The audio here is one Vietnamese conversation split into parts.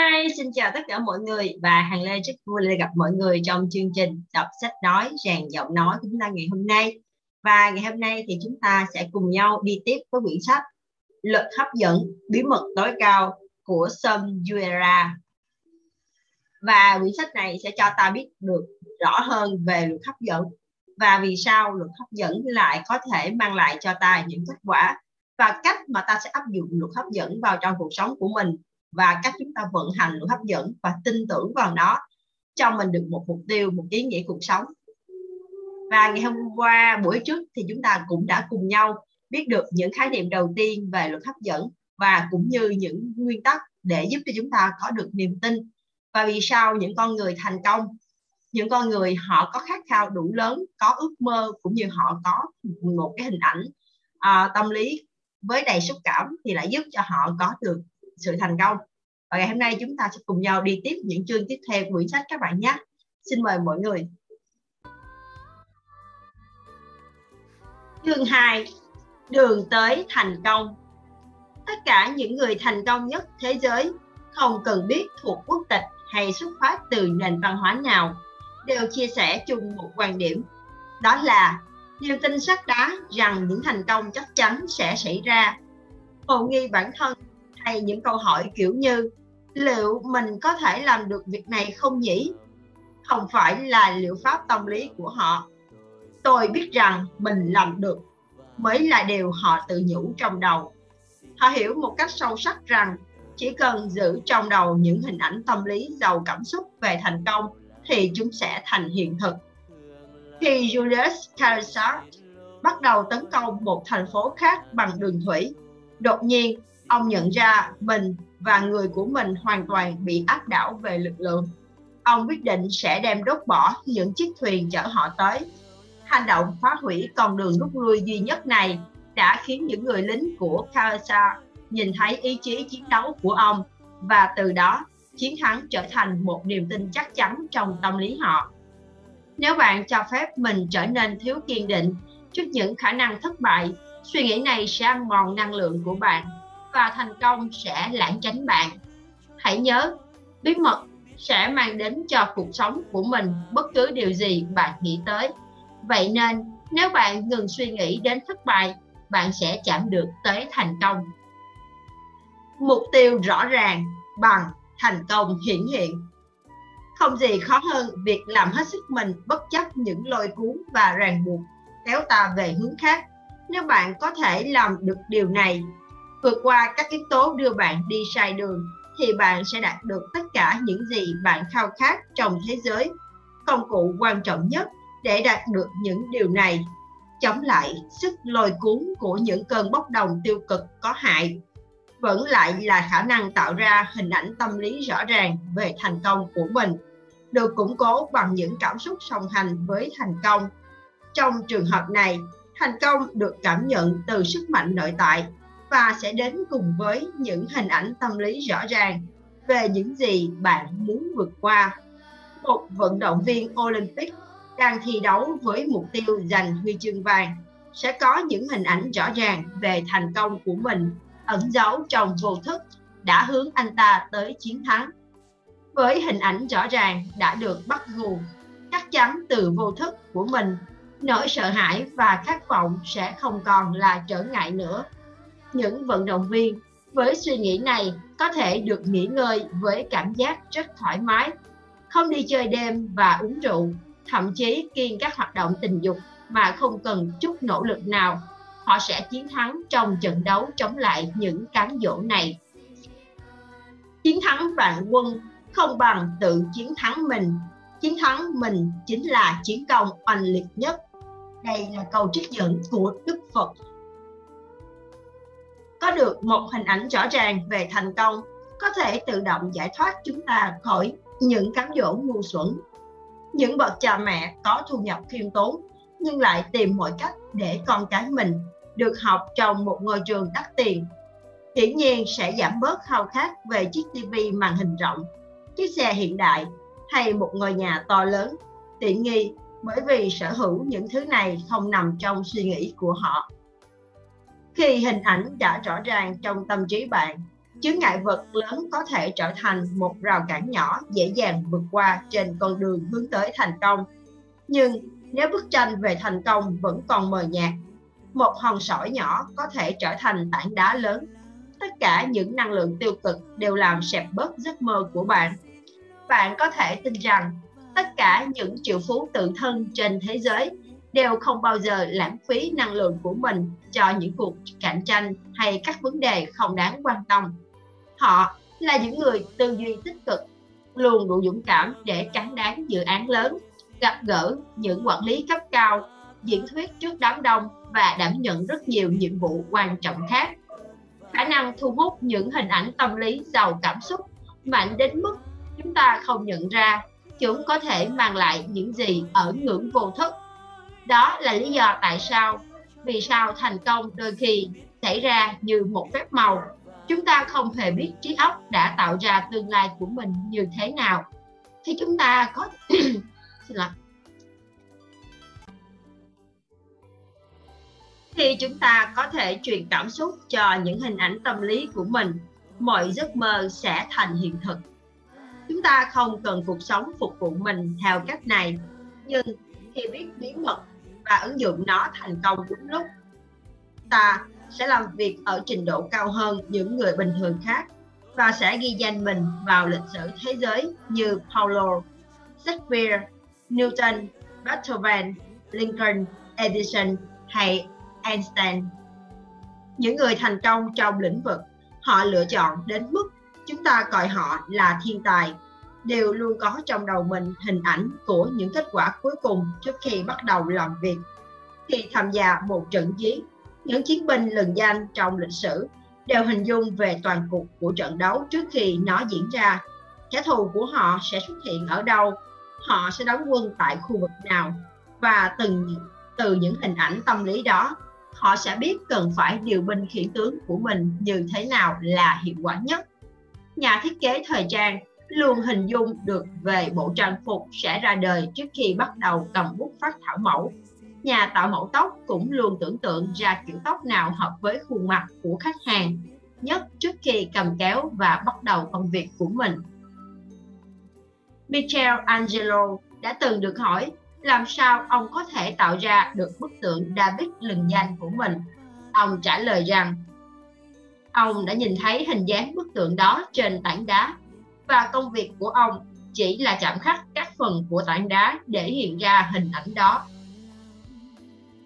Hi, xin chào tất cả mọi người và hàng Lê rất vui được gặp mọi người trong chương trình đọc sách nói rèn giọng nói của chúng ta ngày hôm nay. Và ngày hôm nay thì chúng ta sẽ cùng nhau đi tiếp với quyển sách luật hấp dẫn bí mật tối cao của Sam Juera. Và quyển sách này sẽ cho ta biết được rõ hơn về luật hấp dẫn và vì sao luật hấp dẫn lại có thể mang lại cho ta những kết quả và cách mà ta sẽ áp dụng luật hấp dẫn vào trong cuộc sống của mình và cách chúng ta vận hành luật hấp dẫn và tin tưởng vào nó cho mình được một mục tiêu một ý nghĩa cuộc sống. Và ngày hôm qua buổi trước thì chúng ta cũng đã cùng nhau biết được những khái niệm đầu tiên về luật hấp dẫn và cũng như những nguyên tắc để giúp cho chúng ta có được niềm tin. Và vì sao những con người thành công những con người họ có khát khao đủ lớn có ước mơ cũng như họ có một cái hình ảnh à, tâm lý với đầy xúc cảm thì lại giúp cho họ có được sự thành công. Và ngày hôm nay chúng ta sẽ cùng nhau đi tiếp những chương tiếp theo của quyển sách các bạn nhé. Xin mời mọi người. Chương 2 đường tới thành công. Tất cả những người thành công nhất thế giới không cần biết thuộc quốc tịch hay xuất phát từ nền văn hóa nào, đều chia sẻ chung một quan điểm. Đó là, niềm tin sắt đá rằng những thành công chắc chắn sẽ xảy ra. Hồ nghi bản thân hay những câu hỏi kiểu như, liệu mình có thể làm được việc này không nhỉ? Không phải là liệu pháp tâm lý của họ. Tôi biết rằng mình làm được mới là điều họ tự nhủ trong đầu. Họ hiểu một cách sâu sắc rằng chỉ cần giữ trong đầu những hình ảnh tâm lý giàu cảm xúc về thành công thì chúng sẽ thành hiện thực. Khi Julius Caesar bắt đầu tấn công một thành phố khác bằng đường thủy, đột nhiên ông nhận ra mình và người của mình hoàn toàn bị áp đảo về lực lượng. Ông quyết định sẽ đem đốt bỏ những chiếc thuyền chở họ tới. Hành động phá hủy con đường rút lui duy nhất này đã khiến những người lính của Khalsa nhìn thấy ý chí chiến đấu của ông và từ đó chiến thắng trở thành một niềm tin chắc chắn trong tâm lý họ. Nếu bạn cho phép mình trở nên thiếu kiên định trước những khả năng thất bại, suy nghĩ này sẽ ăn mòn năng lượng của bạn và thành công sẽ lãng tránh bạn. Hãy nhớ, bí mật sẽ mang đến cho cuộc sống của mình bất cứ điều gì bạn nghĩ tới. Vậy nên, nếu bạn ngừng suy nghĩ đến thất bại, bạn sẽ chạm được tới thành công. Mục tiêu rõ ràng bằng thành công hiển hiện. Không gì khó hơn việc làm hết sức mình bất chấp những lôi cuốn và ràng buộc kéo ta về hướng khác. Nếu bạn có thể làm được điều này vượt qua các yếu tố đưa bạn đi sai đường, thì bạn sẽ đạt được tất cả những gì bạn khao khát trong thế giới. Công cụ quan trọng nhất để đạt được những điều này, chống lại sức lôi cuốn của những cơn bốc đồng tiêu cực có hại. Vẫn lại là khả năng tạo ra hình ảnh tâm lý rõ ràng về thành công của mình, được củng cố bằng những cảm xúc song hành với thành công. Trong trường hợp này, thành công được cảm nhận từ sức mạnh nội tại và sẽ đến cùng với những hình ảnh tâm lý rõ ràng về những gì bạn muốn vượt qua. Một vận động viên Olympic đang thi đấu với mục tiêu giành huy chương vàng sẽ có những hình ảnh rõ ràng về thành công của mình ẩn giấu trong vô thức đã hướng anh ta tới chiến thắng. Với hình ảnh rõ ràng đã được bắt nguồn chắc chắn từ vô thức của mình, nỗi sợ hãi và khát vọng sẽ không còn là trở ngại nữa những vận động viên với suy nghĩ này có thể được nghỉ ngơi với cảm giác rất thoải mái, không đi chơi đêm và uống rượu, thậm chí kiêng các hoạt động tình dục mà không cần chút nỗ lực nào. Họ sẽ chiến thắng trong trận đấu chống lại những cám dỗ này. Chiến thắng vạn quân không bằng tự chiến thắng mình. Chiến thắng mình chính là chiến công oanh liệt nhất. Đây là câu trích dẫn của Đức Phật có được một hình ảnh rõ ràng về thành công, có thể tự động giải thoát chúng ta khỏi những cám dỗ ngu xuẩn. Những bậc cha mẹ có thu nhập khiêm tốn, nhưng lại tìm mọi cách để con cái mình được học trong một ngôi trường đắt tiền. Hiển nhiên sẽ giảm bớt khao khát về chiếc tivi màn hình rộng, chiếc xe hiện đại hay một ngôi nhà to lớn. Tiện nghi bởi vì sở hữu những thứ này không nằm trong suy nghĩ của họ khi hình ảnh đã rõ ràng trong tâm trí bạn, chướng ngại vật lớn có thể trở thành một rào cản nhỏ dễ dàng vượt qua trên con đường hướng tới thành công. Nhưng nếu bức tranh về thành công vẫn còn mờ nhạt, một hòn sỏi nhỏ có thể trở thành tảng đá lớn. Tất cả những năng lượng tiêu cực đều làm sẹp bớt giấc mơ của bạn. Bạn có thể tin rằng tất cả những triệu phú tự thân trên thế giới đều không bao giờ lãng phí năng lượng của mình cho những cuộc cạnh tranh hay các vấn đề không đáng quan tâm. Họ là những người tư duy tích cực, luôn đủ dũng cảm để cắn đáng dự án lớn, gặp gỡ những quản lý cấp cao, diễn thuyết trước đám đông và đảm nhận rất nhiều nhiệm vụ quan trọng khác. Khả năng thu hút những hình ảnh tâm lý giàu cảm xúc mạnh đến mức chúng ta không nhận ra chúng có thể mang lại những gì ở ngưỡng vô thức đó là lý do tại sao, vì sao thành công đôi khi xảy ra như một phép màu. Chúng ta không hề biết trí óc đã tạo ra tương lai của mình như thế nào. Khi chúng ta có xin lỗi. Khi chúng ta có thể truyền cảm xúc cho những hình ảnh tâm lý của mình, mọi giấc mơ sẽ thành hiện thực. Chúng ta không cần cuộc sống phục vụ mình theo cách này. Nhưng khi biết bí mật và ứng dụng nó thành công đúng lúc ta sẽ làm việc ở trình độ cao hơn những người bình thường khác và sẽ ghi danh mình vào lịch sử thế giới như Paulo, Shakespeare, Newton, Beethoven, Lincoln, Edison hay Einstein. Những người thành công trong lĩnh vực họ lựa chọn đến mức chúng ta gọi họ là thiên tài đều luôn có trong đầu mình hình ảnh của những kết quả cuối cùng trước khi bắt đầu làm việc. Khi tham gia một trận chiến, những chiến binh lừng danh trong lịch sử đều hình dung về toàn cục của trận đấu trước khi nó diễn ra. Kẻ thù của họ sẽ xuất hiện ở đâu, họ sẽ đóng quân tại khu vực nào và từng từ những hình ảnh tâm lý đó họ sẽ biết cần phải điều binh khiển tướng của mình như thế nào là hiệu quả nhất. Nhà thiết kế thời trang luôn hình dung được về bộ trang phục sẽ ra đời trước khi bắt đầu cầm bút phát thảo mẫu. Nhà tạo mẫu tóc cũng luôn tưởng tượng ra kiểu tóc nào hợp với khuôn mặt của khách hàng, nhất trước khi cầm kéo và bắt đầu công việc của mình. Michelangelo đã từng được hỏi làm sao ông có thể tạo ra được bức tượng David lừng danh của mình? Ông trả lời rằng ông đã nhìn thấy hình dáng bức tượng đó trên tảng đá và công việc của ông chỉ là chạm khắc các phần của tảng đá để hiện ra hình ảnh đó.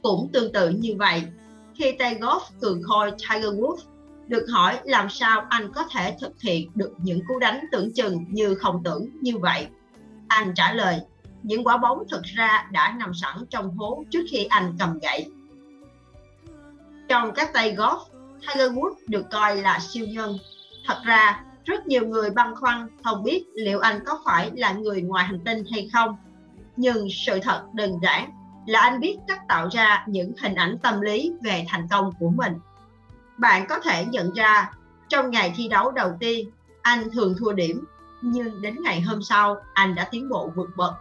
Cũng tương tự như vậy, khi tay golf cường khôi Tiger Woods được hỏi làm sao anh có thể thực hiện được những cú đánh tưởng chừng như không tưởng như vậy. Anh trả lời, những quả bóng thực ra đã nằm sẵn trong hố trước khi anh cầm gậy. Trong các tay golf, Tiger Woods được coi là siêu nhân. Thật ra, rất nhiều người băn khoăn không biết liệu anh có phải là người ngoài hành tinh hay không. Nhưng sự thật đơn giản là anh biết cách tạo ra những hình ảnh tâm lý về thành công của mình. Bạn có thể nhận ra trong ngày thi đấu đầu tiên, anh thường thua điểm, nhưng đến ngày hôm sau, anh đã tiến bộ vượt bậc.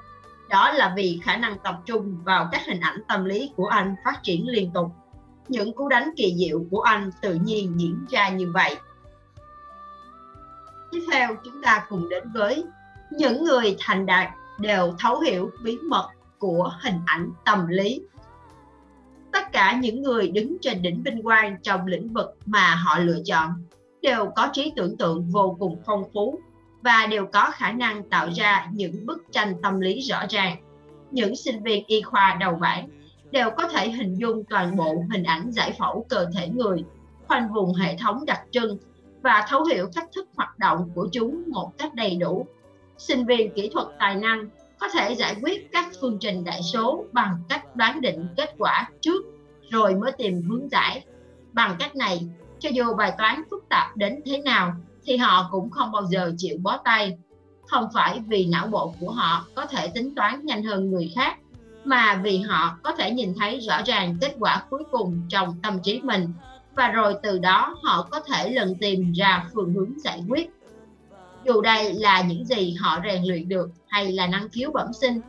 Đó là vì khả năng tập trung vào các hình ảnh tâm lý của anh phát triển liên tục. Những cú đánh kỳ diệu của anh tự nhiên diễn ra như vậy tiếp theo chúng ta cùng đến với những người thành đạt đều thấu hiểu bí mật của hình ảnh tâm lý. Tất cả những người đứng trên đỉnh vinh quang trong lĩnh vực mà họ lựa chọn đều có trí tưởng tượng vô cùng phong phú và đều có khả năng tạo ra những bức tranh tâm lý rõ ràng. Những sinh viên y khoa đầu bảng đều có thể hình dung toàn bộ hình ảnh giải phẫu cơ thể người, khoanh vùng hệ thống đặc trưng và thấu hiểu cách thức hoạt động của chúng một cách đầy đủ. Sinh viên kỹ thuật tài năng có thể giải quyết các phương trình đại số bằng cách đoán định kết quả trước rồi mới tìm hướng giải. Bằng cách này, cho dù bài toán phức tạp đến thế nào thì họ cũng không bao giờ chịu bó tay. Không phải vì não bộ của họ có thể tính toán nhanh hơn người khác, mà vì họ có thể nhìn thấy rõ ràng kết quả cuối cùng trong tâm trí mình và rồi từ đó họ có thể lần tìm ra phương hướng giải quyết. Dù đây là những gì họ rèn luyện được hay là năng khiếu bẩm sinh,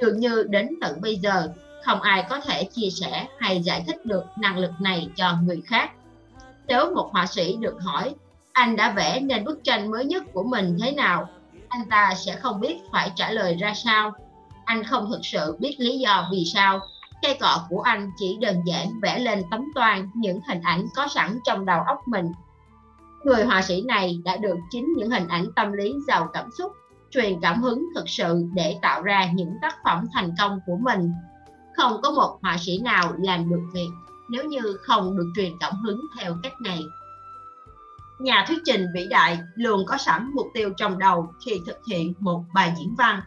dường như đến tận bây giờ không ai có thể chia sẻ hay giải thích được năng lực này cho người khác. Nếu một họa sĩ được hỏi anh đã vẽ nên bức tranh mới nhất của mình thế nào anh ta sẽ không biết phải trả lời ra sao anh không thực sự biết lý do vì sao cây cọ của anh chỉ đơn giản vẽ lên tấm toàn những hình ảnh có sẵn trong đầu óc mình. Người họa sĩ này đã được chính những hình ảnh tâm lý giàu cảm xúc, truyền cảm hứng thực sự để tạo ra những tác phẩm thành công của mình. Không có một họa sĩ nào làm được việc nếu như không được truyền cảm hứng theo cách này. Nhà thuyết trình vĩ đại luôn có sẵn mục tiêu trong đầu khi thực hiện một bài diễn văn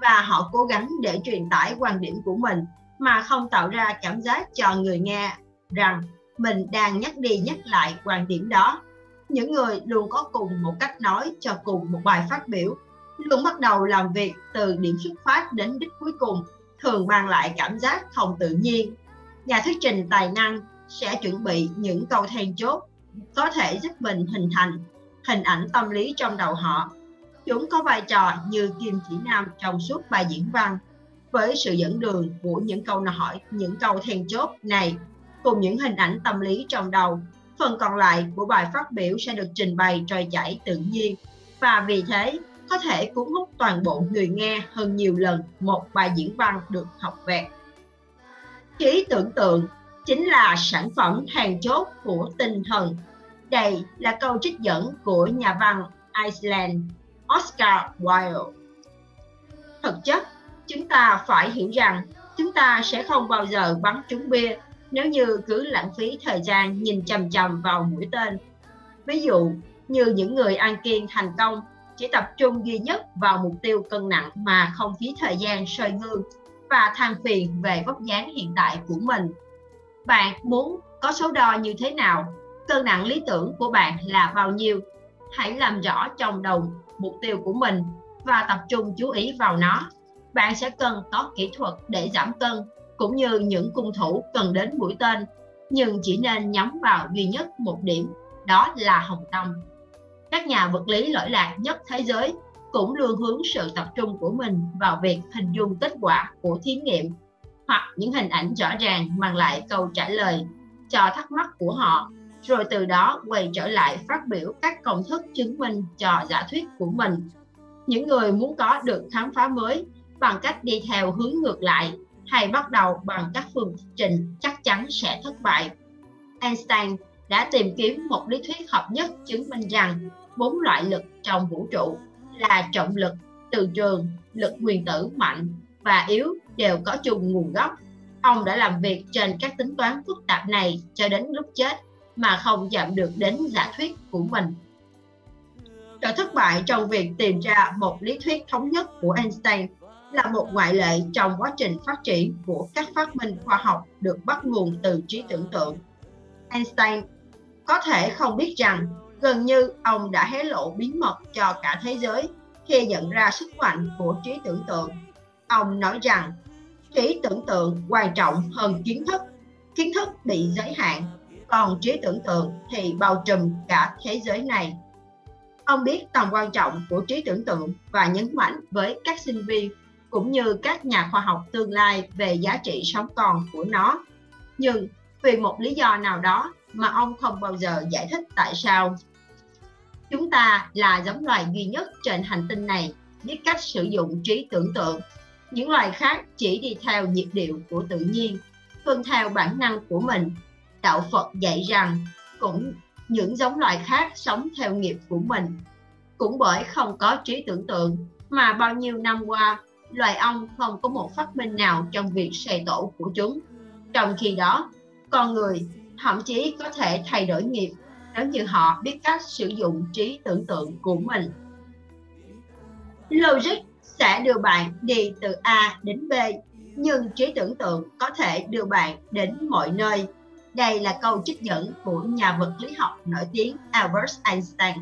và họ cố gắng để truyền tải quan điểm của mình mà không tạo ra cảm giác cho người nghe rằng mình đang nhắc đi nhắc lại quan điểm đó. Những người luôn có cùng một cách nói cho cùng một bài phát biểu, luôn bắt đầu làm việc từ điểm xuất phát đến đích cuối cùng, thường mang lại cảm giác không tự nhiên. Nhà thuyết trình tài năng sẽ chuẩn bị những câu then chốt, có thể giúp mình hình thành hình ảnh tâm lý trong đầu họ. Chúng có vai trò như kim chỉ nam trong suốt bài diễn văn với sự dẫn đường của những câu hỏi những câu then chốt này cùng những hình ảnh tâm lý trong đầu. Phần còn lại của bài phát biểu sẽ được trình bày trôi chảy tự nhiên. Và vì thế có thể cuốn hút toàn bộ người nghe hơn nhiều lần một bài diễn văn được học vẹt. Trí tưởng tượng chính là sản phẩm hàng chốt của tinh thần. Đây là câu trích dẫn của nhà văn Iceland Oscar Wilde. Thực chất, chúng ta phải hiểu rằng chúng ta sẽ không bao giờ bắn trúng bia nếu như cứ lãng phí thời gian nhìn chầm chầm vào mũi tên. Ví dụ như những người ăn kiêng thành công chỉ tập trung duy nhất vào mục tiêu cân nặng mà không phí thời gian soi gương và than phiền về vóc dáng hiện tại của mình. Bạn muốn có số đo như thế nào? Cân nặng lý tưởng của bạn là bao nhiêu? Hãy làm rõ trong đầu mục tiêu của mình và tập trung chú ý vào nó. Bạn sẽ cần có kỹ thuật để giảm cân, cũng như những cung thủ cần đến mũi tên, nhưng chỉ nên nhắm vào duy nhất một điểm, đó là hồng tâm. Các nhà vật lý lỗi lạc nhất thế giới cũng luôn hướng sự tập trung của mình vào việc hình dung kết quả của thí nghiệm, hoặc những hình ảnh rõ ràng mang lại câu trả lời cho thắc mắc của họ, rồi từ đó quay trở lại phát biểu các công thức chứng minh cho giả thuyết của mình. Những người muốn có được khám phá mới bằng cách đi theo hướng ngược lại hay bắt đầu bằng các phương trình chắc chắn sẽ thất bại Einstein đã tìm kiếm một lý thuyết hợp nhất chứng minh rằng bốn loại lực trong vũ trụ là trọng lực, từ trường, lực nguyên tử mạnh và yếu đều có chung nguồn gốc. Ông đã làm việc trên các tính toán phức tạp này cho đến lúc chết mà không chạm được đến giả thuyết của mình. Trở thất bại trong việc tìm ra một lý thuyết thống nhất của Einstein là một ngoại lệ trong quá trình phát triển của các phát minh khoa học được bắt nguồn từ trí tưởng tượng. Einstein có thể không biết rằng gần như ông đã hé lộ bí mật cho cả thế giới khi nhận ra sức mạnh của trí tưởng tượng. Ông nói rằng trí tưởng tượng quan trọng hơn kiến thức. Kiến thức bị giới hạn, còn trí tưởng tượng thì bao trùm cả thế giới này. Ông biết tầm quan trọng của trí tưởng tượng và nhấn mạnh với các sinh viên cũng như các nhà khoa học tương lai về giá trị sống còn của nó. Nhưng vì một lý do nào đó mà ông không bao giờ giải thích tại sao Chúng ta là giống loài duy nhất trên hành tinh này biết cách sử dụng trí tưởng tượng. Những loài khác chỉ đi theo nhịp điệu của tự nhiên, tuân theo bản năng của mình. Đạo Phật dạy rằng cũng những giống loài khác sống theo nghiệp của mình. Cũng bởi không có trí tưởng tượng mà bao nhiêu năm qua loài ong không có một phát minh nào trong việc xây tổ của chúng. Trong khi đó, con người thậm chí có thể thay đổi nghiệp nếu như họ biết cách sử dụng trí tưởng tượng của mình. Logic sẽ đưa bạn đi từ A đến B, nhưng trí tưởng tượng có thể đưa bạn đến mọi nơi. Đây là câu trích dẫn của nhà vật lý học nổi tiếng Albert Einstein.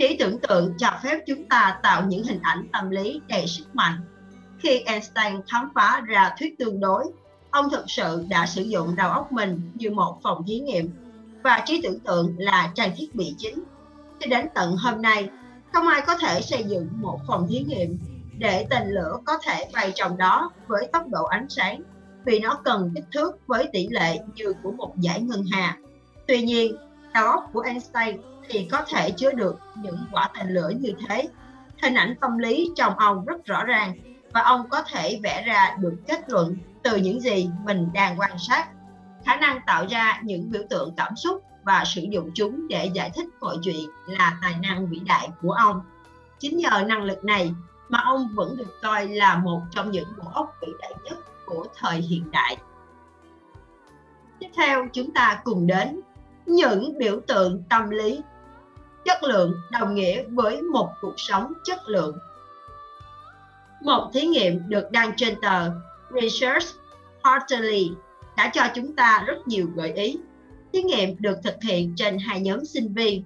Trí tưởng tượng cho phép chúng ta tạo những hình ảnh tâm lý đầy sức mạnh. Khi Einstein khám phá ra thuyết tương đối, ông thực sự đã sử dụng đầu óc mình như một phòng thí nghiệm và trí tưởng tượng là trang thiết bị chính. Cho đến tận hôm nay, không ai có thể xây dựng một phòng thí nghiệm để tên lửa có thể bay trong đó với tốc độ ánh sáng vì nó cần kích thước với tỷ lệ như của một giải ngân hà. Tuy nhiên, đầu óc của Einstein thì có thể chứa được những quả tên lửa như thế. Hình ảnh tâm lý trong ông rất rõ ràng và ông có thể vẽ ra được kết luận từ những gì mình đang quan sát. Khả năng tạo ra những biểu tượng cảm xúc và sử dụng chúng để giải thích mọi chuyện là tài năng vĩ đại của ông. Chính nhờ năng lực này mà ông vẫn được coi là một trong những bộ óc vĩ đại nhất của thời hiện đại. Tiếp theo, chúng ta cùng đến những biểu tượng tâm lý. Chất lượng đồng nghĩa với một cuộc sống chất lượng. Một thí nghiệm được đăng trên tờ Research Quarterly đã cho chúng ta rất nhiều gợi ý. Thí nghiệm được thực hiện trên hai nhóm sinh viên.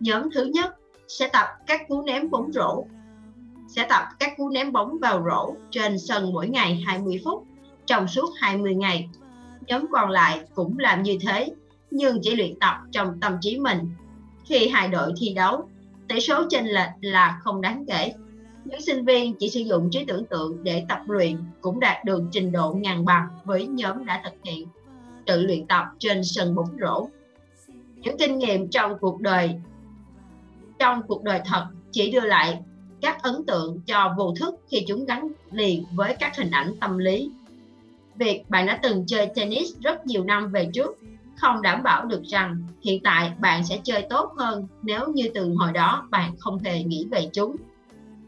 Nhóm thứ nhất sẽ tập các cú ném bóng rổ sẽ tập các cú ném bóng vào rổ trên sân mỗi ngày 20 phút trong suốt 20 ngày. Nhóm còn lại cũng làm như thế, nhưng chỉ luyện tập trong tâm trí mình. Khi hai đội thi đấu, tỷ số chênh lệch là không đáng kể. Những sinh viên chỉ sử dụng trí tưởng tượng để tập luyện cũng đạt được trình độ ngang bằng với nhóm đã thực hiện tự luyện tập trên sân bóng rổ. Những kinh nghiệm trong cuộc đời trong cuộc đời thật chỉ đưa lại các ấn tượng cho vô thức khi chúng gắn liền với các hình ảnh tâm lý. Việc bạn đã từng chơi tennis rất nhiều năm về trước không đảm bảo được rằng hiện tại bạn sẽ chơi tốt hơn nếu như từ hồi đó bạn không hề nghĩ về chúng.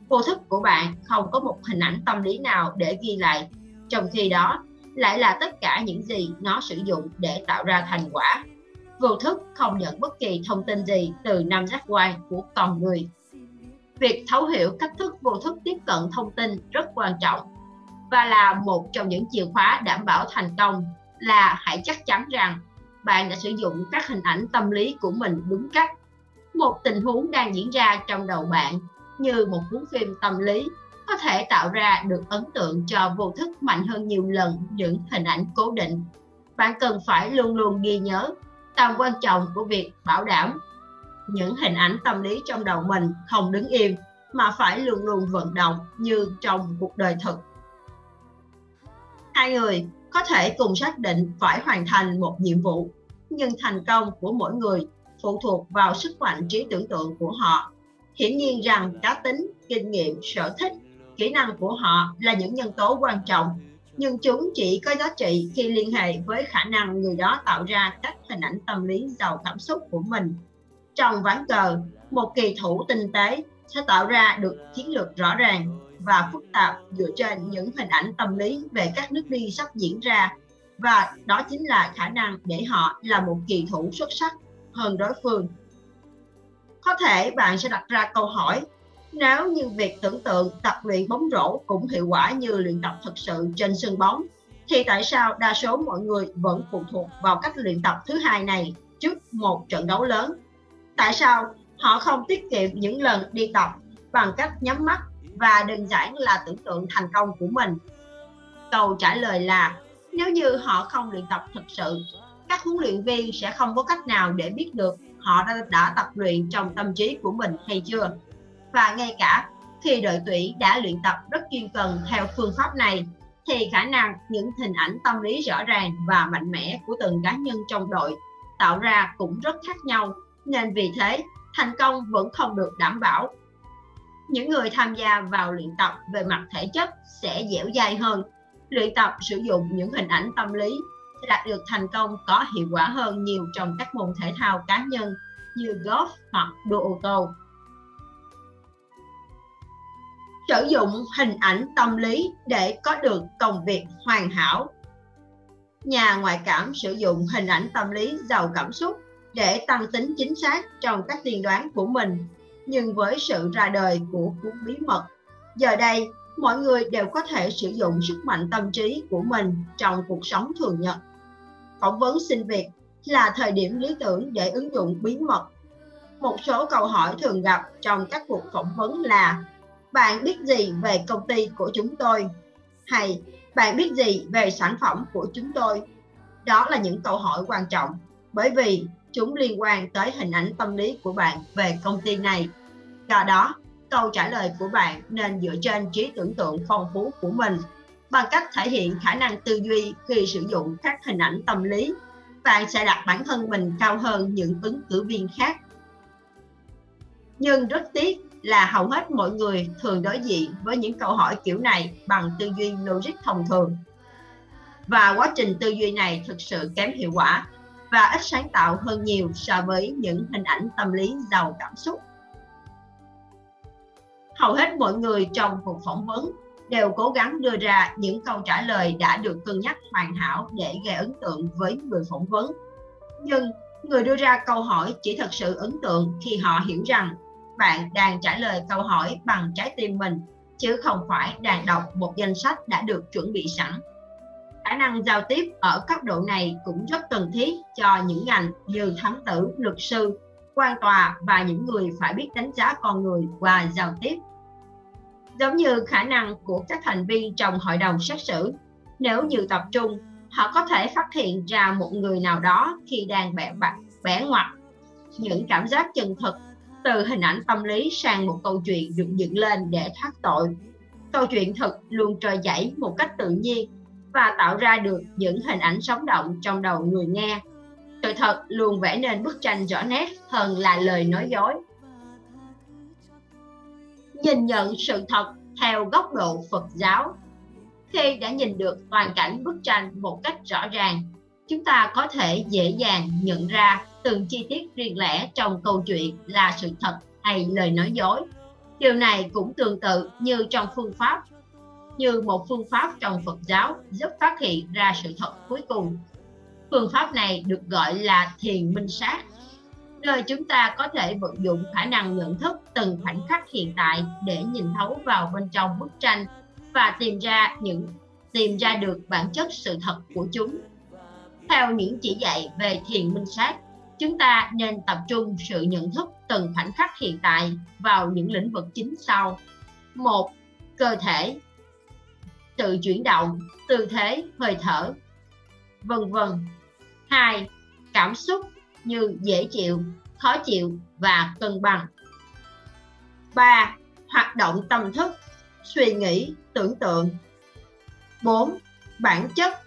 Vô thức của bạn không có một hình ảnh tâm lý nào để ghi lại, trong khi đó lại là tất cả những gì nó sử dụng để tạo ra thành quả. Vô thức không nhận bất kỳ thông tin gì từ năm giác quan của con người việc thấu hiểu cách thức vô thức tiếp cận thông tin rất quan trọng và là một trong những chìa khóa đảm bảo thành công là hãy chắc chắn rằng bạn đã sử dụng các hình ảnh tâm lý của mình đúng cách một tình huống đang diễn ra trong đầu bạn, như một cuốn phim tâm lý, có thể tạo ra được ấn tượng cho vô thức mạnh hơn nhiều lần những hình ảnh cố định bạn cần phải luôn luôn ghi nhớ tầm quan trọng của việc bảo đảm những hình ảnh tâm lý trong đầu mình không đứng im, mà phải luôn luôn vận động như trong cuộc đời thực. Hai người có thể cùng xác định phải hoàn thành một nhiệm vụ, nhưng thành công của mỗi người phụ thuộc vào sức mạnh trí tưởng tượng của họ. Hiển nhiên rằng cá tính, kinh nghiệm, sở thích, kỹ năng của họ là những nhân tố quan trọng, nhưng chúng chỉ có giá trị khi liên hệ với khả năng người đó tạo ra các hình ảnh tâm lý giàu cảm xúc của mình trong ván cờ, một kỳ thủ tinh tế sẽ tạo ra được chiến lược rõ ràng và phức tạp dựa trên những hình ảnh tâm lý về các nước đi sắp diễn ra và đó chính là khả năng để họ là một kỳ thủ xuất sắc hơn đối phương. Có thể bạn sẽ đặt ra câu hỏi, nếu như việc tưởng tượng tập luyện bóng rổ cũng hiệu quả như luyện tập thực sự trên sân bóng, thì tại sao đa số mọi người vẫn phụ thuộc vào cách luyện tập thứ hai này trước một trận đấu lớn tại sao họ không tiết kiệm những lần đi tập bằng cách nhắm mắt và đơn giản là tưởng tượng thành công của mình. Câu trả lời là nếu như họ không luyện tập thực sự các huấn luyện viên sẽ không có cách nào để biết được họ đã, đã tập luyện trong tâm trí của mình hay chưa. Và ngay cả khi đội tuyển đã luyện tập rất chuyên cần theo phương pháp này thì khả năng những hình ảnh tâm lý rõ ràng và mạnh mẽ của từng cá nhân trong đội tạo ra cũng rất khác nhau. Nên vì thế thành công vẫn không được đảm bảo. Những người tham gia vào luyện tập về mặt thể chất sẽ dẻo dai hơn. Luyện tập sử dụng những hình ảnh tâm lý sẽ đạt được thành công có hiệu quả hơn nhiều trong các môn thể thao cá nhân như golf hoặc đua ô tô. Sử dụng hình ảnh tâm lý để có được công việc hoàn hảo. Nhà ngoại cảm sử dụng hình ảnh tâm lý giàu cảm xúc để tăng tính chính xác trong các tiên đoán của mình. Nhưng với sự ra đời của cuốn bí mật, giờ đây mọi người đều có thể sử dụng sức mạnh tâm trí của mình trong cuộc sống thường nhật. Phỏng vấn xin việc là thời điểm lý tưởng để ứng dụng bí mật. Một số câu hỏi thường gặp trong các cuộc phỏng vấn là Bạn biết gì về công ty của chúng tôi? Hay bạn biết gì về sản phẩm của chúng tôi? Đó là những câu hỏi quan trọng bởi vì chúng liên quan tới hình ảnh tâm lý của bạn về công ty này. Do đó, câu trả lời của bạn nên dựa trên trí tưởng tượng phong phú của mình bằng cách thể hiện khả năng tư duy khi sử dụng các hình ảnh tâm lý. bạn sẽ đặt bản thân mình cao hơn những ứng cử viên khác nhưng rất tiếc là hầu hết mọi người thường đối diện với những câu hỏi kiểu này bằng tư duy logic thông thường và quá trình tư duy này thực sự kém hiệu quả và ít sáng tạo hơn nhiều so với những hình ảnh tâm lý giàu cảm xúc. Hầu hết mọi người trong cuộc phỏng vấn đều cố gắng đưa ra những câu trả lời đã được cân nhắc hoàn hảo để gây ấn tượng với người phỏng vấn. Nhưng người đưa ra câu hỏi chỉ thật sự ấn tượng khi họ hiểu rằng bạn đang trả lời câu hỏi bằng trái tim mình, chứ không phải đang đọc một danh sách đã được chuẩn bị sẵn khả năng giao tiếp ở cấp độ này cũng rất cần thiết cho những ngành như thám tử, luật sư, quan tòa và những người phải biết đánh giá con người qua giao tiếp. Giống như khả năng của các thành viên trong hội đồng xét xử, nếu như tập trung, họ có thể phát hiện ra một người nào đó khi đang bẻ bạc bẻ ngoặt. Những cảm giác chân thực, từ hình ảnh tâm lý sang một câu chuyện được dựng lên để thoát tội. Câu chuyện thực luôn trôi chảy một cách tự nhiên và tạo ra được những hình ảnh sống động trong đầu người nghe sự thật luôn vẽ nên bức tranh rõ nét hơn là lời nói dối nhìn nhận sự thật theo góc độ Phật giáo. Khi đã nhìn được toàn cảnh bức tranh một cách rõ ràng, chúng ta có thể dễ dàng nhận ra từng chi tiết riêng lẻ trong câu chuyện là sự thật hay lời nói dối. Điều này cũng tương tự như trong phương pháp như một phương pháp trong Phật giáo giúp phát hiện ra sự thật cuối cùng. Phương pháp này được gọi là thiền minh sát nơi chúng ta có thể vận dụng khả năng nhận thức từng khoảnh khắc hiện tại để nhìn thấu vào bên trong bức tranh và tìm ra những tìm ra được bản chất sự thật của chúng. Theo những chỉ dạy về thiền minh sát, chúng ta nên tập trung sự nhận thức từng khoảnh khắc hiện tại vào những lĩnh vực chính sau. một Cơ thể sự chuyển động, tư thế, hơi thở, vân vân. hai, Cảm xúc như dễ chịu, khó chịu và cân bằng. 3. Hoạt động tâm thức, suy nghĩ, tưởng tượng. 4. Bản chất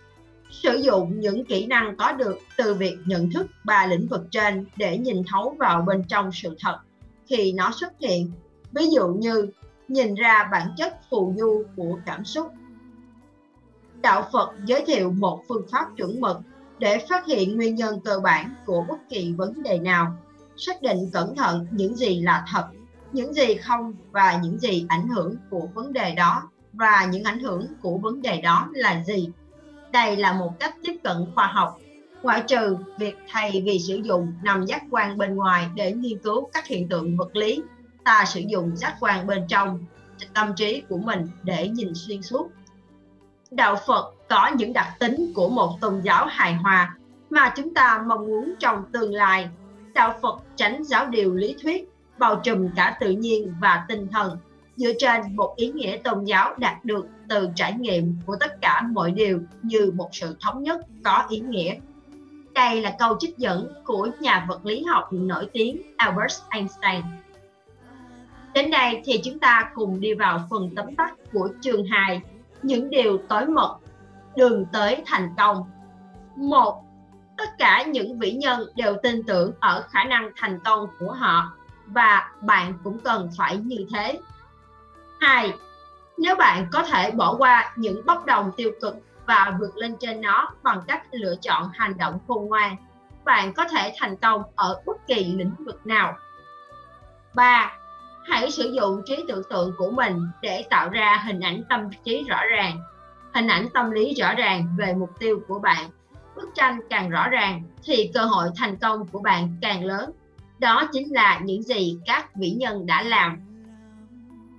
Sử dụng những kỹ năng có được từ việc nhận thức ba lĩnh vực trên để nhìn thấu vào bên trong sự thật khi nó xuất hiện. Ví dụ như nhìn ra bản chất phù du của cảm xúc. Đạo Phật giới thiệu một phương pháp chuẩn mực để phát hiện nguyên nhân cơ bản của bất kỳ vấn đề nào. Xác định cẩn thận những gì là thật, những gì không và những gì ảnh hưởng của vấn đề đó, và những ảnh hưởng của vấn đề đó là gì. Đây là một cách tiếp cận khoa học. Ngoại trừ việc thầy vì sử dụng nằm giác quan bên ngoài để nghiên cứu các hiện tượng vật lý, ta sử dụng giác quan bên trong, tâm trí của mình để nhìn xuyên suốt đạo phật có những đặc tính của một tôn giáo hài hòa mà chúng ta mong muốn trong tương lai. Đạo phật tránh giáo điều lý thuyết bao trùm cả tự nhiên và tinh thần dựa trên một ý nghĩa tôn giáo đạt được từ trải nghiệm của tất cả mọi điều như một sự thống nhất có ý nghĩa. Đây là câu trích dẫn của nhà vật lý học nổi tiếng Albert Einstein. Đến đây thì chúng ta cùng đi vào phần tóm tắt của chương 2, những điều tối mật, đường tới thành công. Một, tất cả những vĩ nhân đều tin tưởng ở khả năng thành công của họ và bạn cũng cần phải như thế. Hai, nếu bạn có thể bỏ qua những bốc đồng tiêu cực và vượt lên trên nó bằng cách lựa chọn hành động khôn ngoan, bạn có thể thành công ở bất kỳ lĩnh vực nào. 3. Hãy sử dụng trí tưởng tượng của mình để tạo ra hình ảnh tâm trí rõ ràng, hình ảnh tâm lý rõ ràng về mục tiêu của bạn bức tranh càng rõ ràng thì cơ hội thành công của bạn càng lớn. Đó chính là những gì các vĩ nhân đã làm.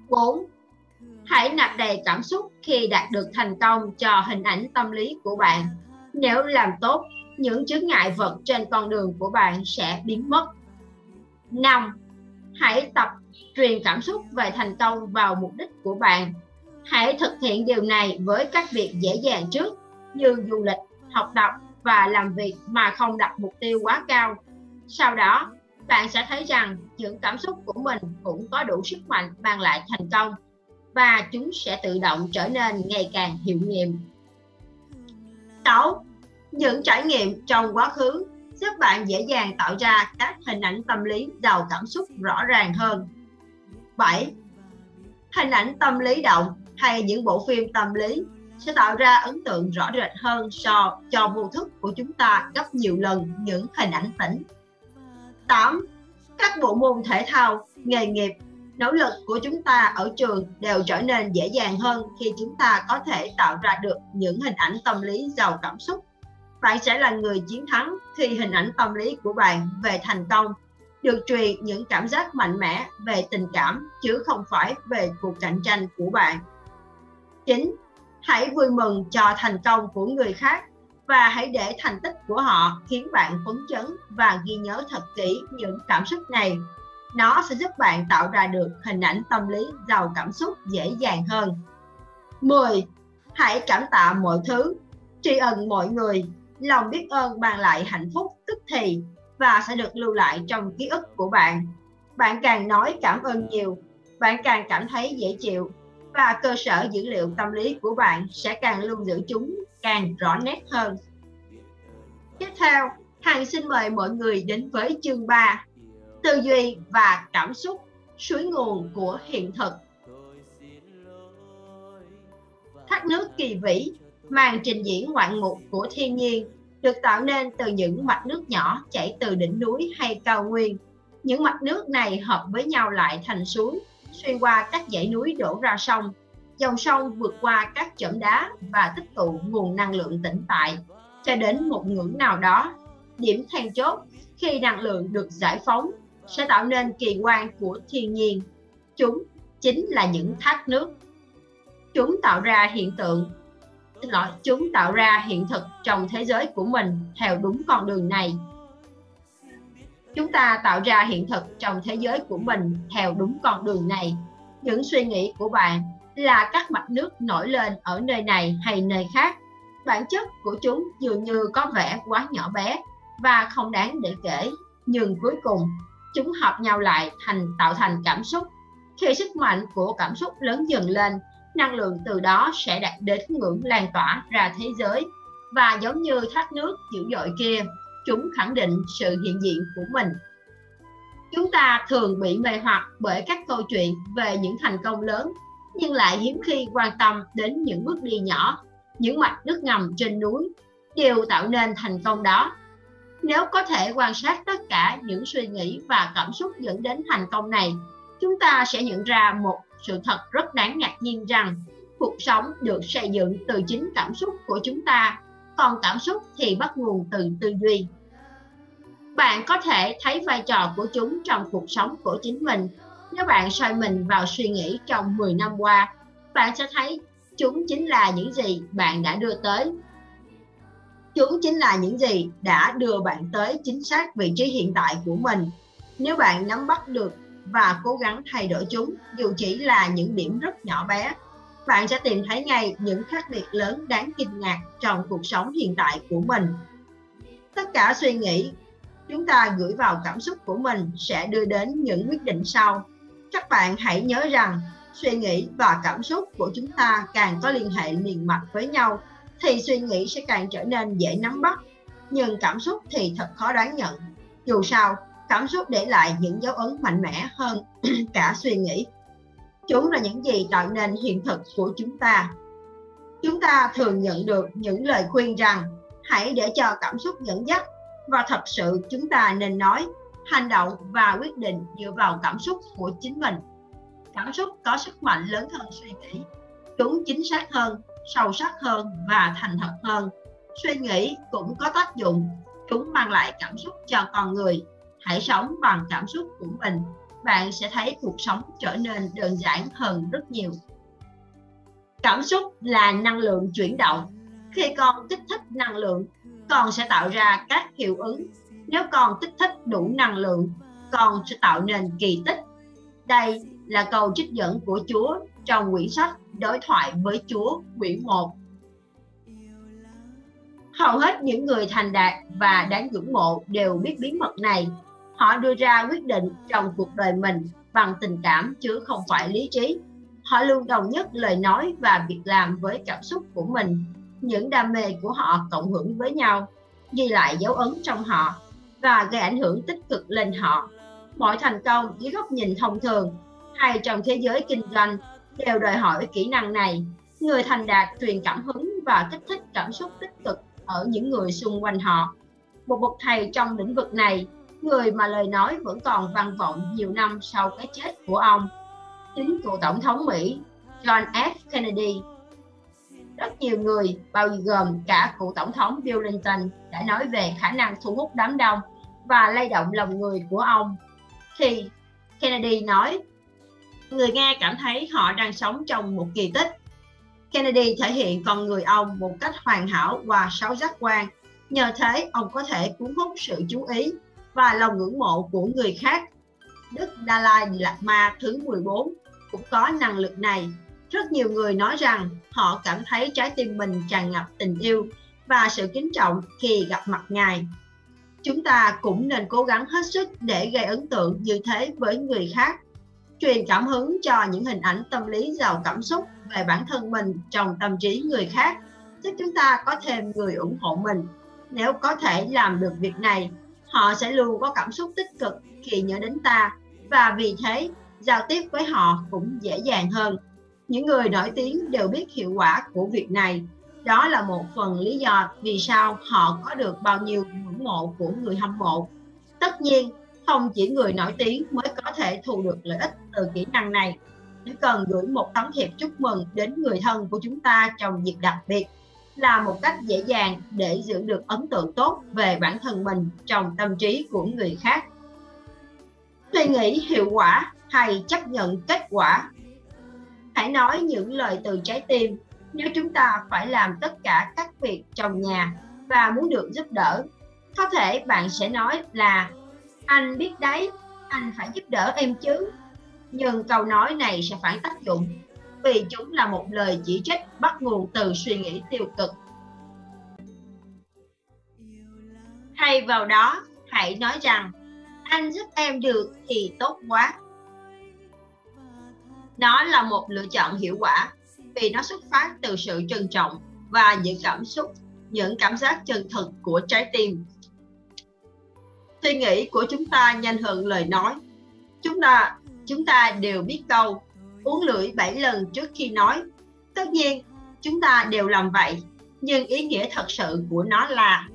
4. Hãy nạp đầy cảm xúc khi đạt được thành công cho hình ảnh tâm lý của bạn. Nếu làm tốt, những chướng ngại vật trên con đường của bạn sẽ biến mất. 5. Hãy tập truyền cảm xúc về thành công vào mục đích của bạn. Hãy thực hiện điều này với các việc dễ dàng trước như du lịch, học tập và làm việc mà không đặt mục tiêu quá cao. Sau đó, bạn sẽ thấy rằng những cảm xúc của mình cũng có đủ sức mạnh mang lại thành công và chúng sẽ tự động trở nên ngày càng hiệu nghiệm. 6. những trải nghiệm trong quá khứ giúp bạn dễ dàng tạo ra các hình ảnh tâm lý giàu cảm xúc rõ ràng hơn 7. Hình ảnh tâm lý động hay những bộ phim tâm lý sẽ tạo ra ấn tượng rõ rệt hơn so cho vô thức của chúng ta gấp nhiều lần những hình ảnh tỉnh. 8. Các bộ môn thể thao, nghề nghiệp, nỗ lực của chúng ta ở trường đều trở nên dễ dàng hơn khi chúng ta có thể tạo ra được những hình ảnh tâm lý giàu cảm xúc. Bạn sẽ là người chiến thắng khi hình ảnh tâm lý của bạn về thành công được truyền những cảm giác mạnh mẽ về tình cảm chứ không phải về cuộc cạnh tranh của bạn. 9. Hãy vui mừng cho thành công của người khác và hãy để thành tích của họ khiến bạn phấn chấn và ghi nhớ thật kỹ những cảm xúc này. Nó sẽ giúp bạn tạo ra được hình ảnh tâm lý giàu cảm xúc dễ dàng hơn. 10. Hãy cảm tạ mọi thứ, tri ân mọi người, lòng biết ơn mang lại hạnh phúc tức thì và sẽ được lưu lại trong ký ức của bạn. Bạn càng nói cảm ơn nhiều, bạn càng cảm thấy dễ chịu và cơ sở dữ liệu tâm lý của bạn sẽ càng lưu giữ chúng càng rõ nét hơn. Tiếp theo, Hằng xin mời mọi người đến với chương 3, tư duy và cảm xúc, suối nguồn của hiện thực. Thác nước kỳ vĩ, màn trình diễn ngoạn mục của thiên nhiên được tạo nên từ những mạch nước nhỏ chảy từ đỉnh núi hay cao nguyên. Những mạch nước này hợp với nhau lại thành suối, xuyên qua các dãy núi đổ ra sông. Dòng sông vượt qua các chõm đá và tích tụ nguồn năng lượng tĩnh tại cho đến một ngưỡng nào đó. Điểm then chốt khi năng lượng được giải phóng sẽ tạo nên kỳ quan của thiên nhiên. Chúng chính là những thác nước. Chúng tạo ra hiện tượng xin lỗi, chúng tạo ra hiện thực trong thế giới của mình theo đúng con đường này. Chúng ta tạo ra hiện thực trong thế giới của mình theo đúng con đường này. Những suy nghĩ của bạn là các mạch nước nổi lên ở nơi này hay nơi khác. Bản chất của chúng dường như có vẻ quá nhỏ bé và không đáng để kể, nhưng cuối cùng, chúng hợp nhau lại thành tạo thành cảm xúc. Khi sức mạnh của cảm xúc lớn dần lên năng lượng từ đó sẽ đạt đến ngưỡng lan tỏa ra thế giới. Và giống như thác nước dữ dội kia, chúng khẳng định sự hiện diện của mình. Chúng ta thường bị mê hoặc bởi các câu chuyện về những thành công lớn, nhưng lại hiếm khi quan tâm đến những bước đi nhỏ, những mạch nước ngầm trên núi. Đều tạo nên thành công đó. Nếu có thể quan sát tất cả những suy nghĩ và cảm xúc dẫn đến thành công này, chúng ta sẽ nhận ra một sự thật rất đáng ngạc nhiên rằng cuộc sống được xây dựng từ chính cảm xúc của chúng ta, còn cảm xúc thì bắt nguồn từ tư duy. Bạn có thể thấy vai trò của chúng trong cuộc sống của chính mình. Nếu bạn soi mình vào suy nghĩ trong 10 năm qua, bạn sẽ thấy chúng chính là những gì bạn đã đưa tới. Chúng chính là những gì đã đưa bạn tới chính xác vị trí hiện tại của mình. Nếu bạn nắm bắt được và cố gắng thay đổi chúng, dù chỉ là những điểm rất nhỏ bé. Bạn sẽ tìm thấy ngay những khác biệt lớn đáng kinh ngạc trong cuộc sống hiện tại của mình. Tất cả suy nghĩ chúng ta gửi vào cảm xúc của mình sẽ đưa đến những quyết định sau. Các bạn hãy nhớ rằng, suy nghĩ và cảm xúc của chúng ta càng có liên hệ liền mạch với nhau, thì suy nghĩ sẽ càng trở nên dễ nắm bắt. Nhưng cảm xúc thì thật khó đoán nhận. Dù sao cảm xúc để lại những dấu ấn mạnh mẽ hơn cả suy nghĩ. Chúng là những gì tạo nên hiện thực của chúng ta. Chúng ta thường nhận được những lời khuyên rằng, hãy để cho cảm xúc dẫn dắt và thật sự chúng ta nên nói, hành động và quyết định dựa vào cảm xúc của chính mình. Cảm xúc có sức mạnh lớn hơn suy nghĩ, chúng chính xác hơn, sâu sắc hơn và thành thật hơn. Suy nghĩ cũng có tác dụng, chúng mang lại cảm xúc cho con người hãy sống bằng cảm xúc của mình, bạn sẽ thấy cuộc sống trở nên đơn giản hơn rất nhiều. Cảm xúc là năng lượng chuyển động. Khi con kích thích năng lượng, con sẽ tạo ra các hiệu ứng. Nếu con kích thích đủ năng lượng, con sẽ tạo nên kỳ tích. Đây là câu trích dẫn của Chúa trong quyển sách Đối thoại với Chúa quyển 1. Hầu hết những người thành đạt và đáng ngưỡng mộ đều biết bí mật này họ đưa ra quyết định trong cuộc đời mình bằng tình cảm chứ không phải lý trí. Họ luôn đồng nhất lời nói và việc làm với cảm xúc của mình. Những đam mê của họ cộng hưởng với nhau, ghi lại dấu ấn trong họ và gây ảnh hưởng tích cực lên họ. Mọi thành công dưới góc nhìn thông thường hay trong thế giới kinh doanh đều đòi hỏi kỹ năng này. Người thành đạt truyền cảm hứng và kích thích cảm xúc tích cực ở những người xung quanh họ. Một bậc thầy trong lĩnh vực này người mà lời nói vẫn còn vang vọng nhiều năm sau cái chết của ông chính cựu tổng thống mỹ john f. Kennedy. Rất nhiều người bao gồm cả cựu tổng thống bill clinton đã nói về khả năng thu hút đám đông và lay động lòng người của ông. Thì kennedy nói người nghe cảm thấy họ đang sống trong một kỳ tích. Kennedy thể hiện con người ông một cách hoàn hảo và sáu giác quan. Nhờ thế, ông có thể cuốn hút sự chú ý và lòng ngưỡng mộ của người khác. Đức Dalai Lama thứ 14 cũng có năng lực này. Rất nhiều người nói rằng họ cảm thấy trái tim mình tràn ngập tình yêu và sự kính trọng khi gặp mặt Ngài. Chúng ta cũng nên cố gắng hết sức để gây ấn tượng như thế với người khác, truyền cảm hứng cho những hình ảnh tâm lý giàu cảm xúc về bản thân mình trong tâm trí người khác, giúp chúng ta có thêm người ủng hộ mình nếu có thể làm được việc này họ sẽ luôn có cảm xúc tích cực khi nhớ đến ta, và vì thế, giao tiếp với họ cũng dễ dàng hơn. Những người nổi tiếng đều biết hiệu quả của việc này. Đó là một phần lý do vì sao họ có được bao nhiêu ngưỡng mộ của người hâm mộ. Tất nhiên, không chỉ người nổi tiếng mới có thể thu được lợi ích từ kỹ năng này. Chỉ cần gửi một tấm thiệp chúc mừng đến người thân của chúng ta trong dịp đặc biệt là một cách dễ dàng để giữ được ấn tượng tốt về bản thân mình trong tâm trí của người khác. Suy nghĩ hiệu quả hay chấp nhận kết quả. Hãy nói những lời từ trái tim, nếu chúng ta phải làm tất cả các việc trong nhà và muốn được giúp đỡ, có thể bạn sẽ nói là, anh biết đấy, anh phải giúp đỡ em chứ. Nhưng câu nói này sẽ phản tác dụng vì chúng là một lời chỉ trích bắt nguồn từ suy nghĩ tiêu cực. Thay vào đó, hãy nói rằng, anh giúp em được thì tốt quá. Nó là một lựa chọn hiệu quả vì nó xuất phát từ sự trân trọng và những cảm xúc, những cảm giác chân thực của trái tim. Suy nghĩ của chúng ta nhanh hơn lời nói. Chúng ta chúng ta đều biết câu uống lưỡi 7 lần trước khi nói. Tất nhiên, chúng ta đều làm vậy, nhưng ý nghĩa thật sự của nó là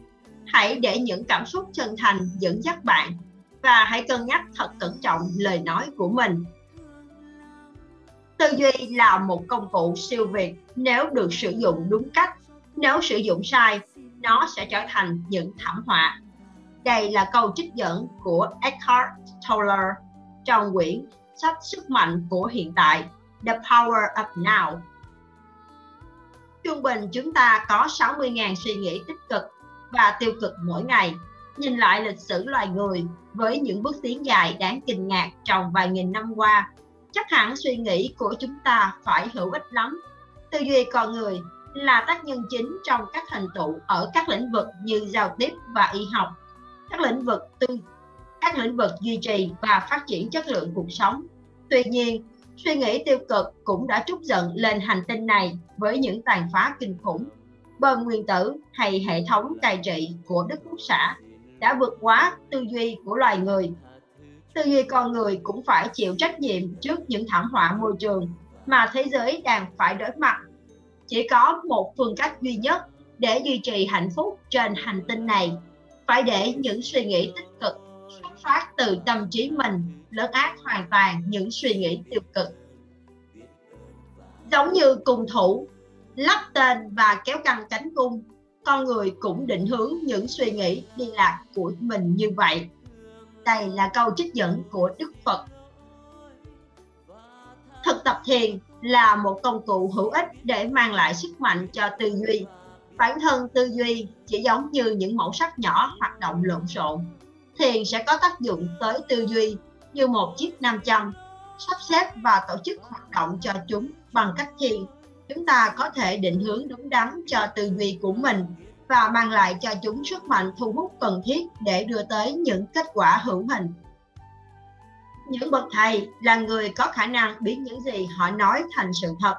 hãy để những cảm xúc chân thành dẫn dắt bạn và hãy cân nhắc thật cẩn trọng lời nói của mình. Tư duy là một công cụ siêu việt. Nếu được sử dụng đúng cách, nếu sử dụng sai, nó sẽ trở thành những thảm họa. Đây là câu trích dẫn của Eckhart Tolle trong quyển sách Sức mạnh của hiện tại The Power of Now. Trung bình chúng ta có 60.000 suy nghĩ tích cực và tiêu cực mỗi ngày. Nhìn lại lịch sử loài người với những bước tiến dài đáng kinh ngạc trong vài nghìn năm qua, chắc hẳn suy nghĩ của chúng ta phải hữu ích lắm. Tư duy con người là tác nhân chính trong các thành tựu ở các lĩnh vực như giao tiếp và y học các lĩnh vực tư các lĩnh vực duy trì và phát triển chất lượng cuộc sống. Tuy nhiên, suy nghĩ tiêu cực cũng đã trút giận lên hành tinh này với những tàn phá kinh khủng. Bom nguyên tử hay hệ thống cai trị của Đức Quốc xã đã vượt quá tư duy của loài người. Tư duy con người cũng phải chịu trách nhiệm trước những thảm họa môi trường mà thế giới đang phải đối mặt. Chỉ có một phương cách duy nhất để duy trì hạnh phúc trên hành tinh này phải để những suy nghĩ tích cực xuất phát từ tâm trí mình lớn ác hoàn toàn những suy nghĩ tiêu cực. Giống như cung thủ, lắp tên và kéo căng cánh cung, con người cũng định hướng những suy nghĩ đi lạc của mình như vậy. Đây là câu trích dẫn của đức phật. Thực tập thiền là một công cụ hữu ích để mang lại sức mạnh cho tư duy. Bản thân tư duy chỉ giống như những mẫu sắc nhỏ hoạt động lộn xộn. Thiền sẽ có tác dụng tới tư duy như một chiếc nam châm, sắp xếp và tổ chức hoạt động cho chúng bằng cách gì? Chúng ta có thể định hướng đúng đắn cho tư duy của mình và mang lại cho chúng sức mạnh thu hút cần thiết để đưa tới những kết quả hữu hình. Những bậc thầy là người có khả năng biến những gì họ nói thành sự thật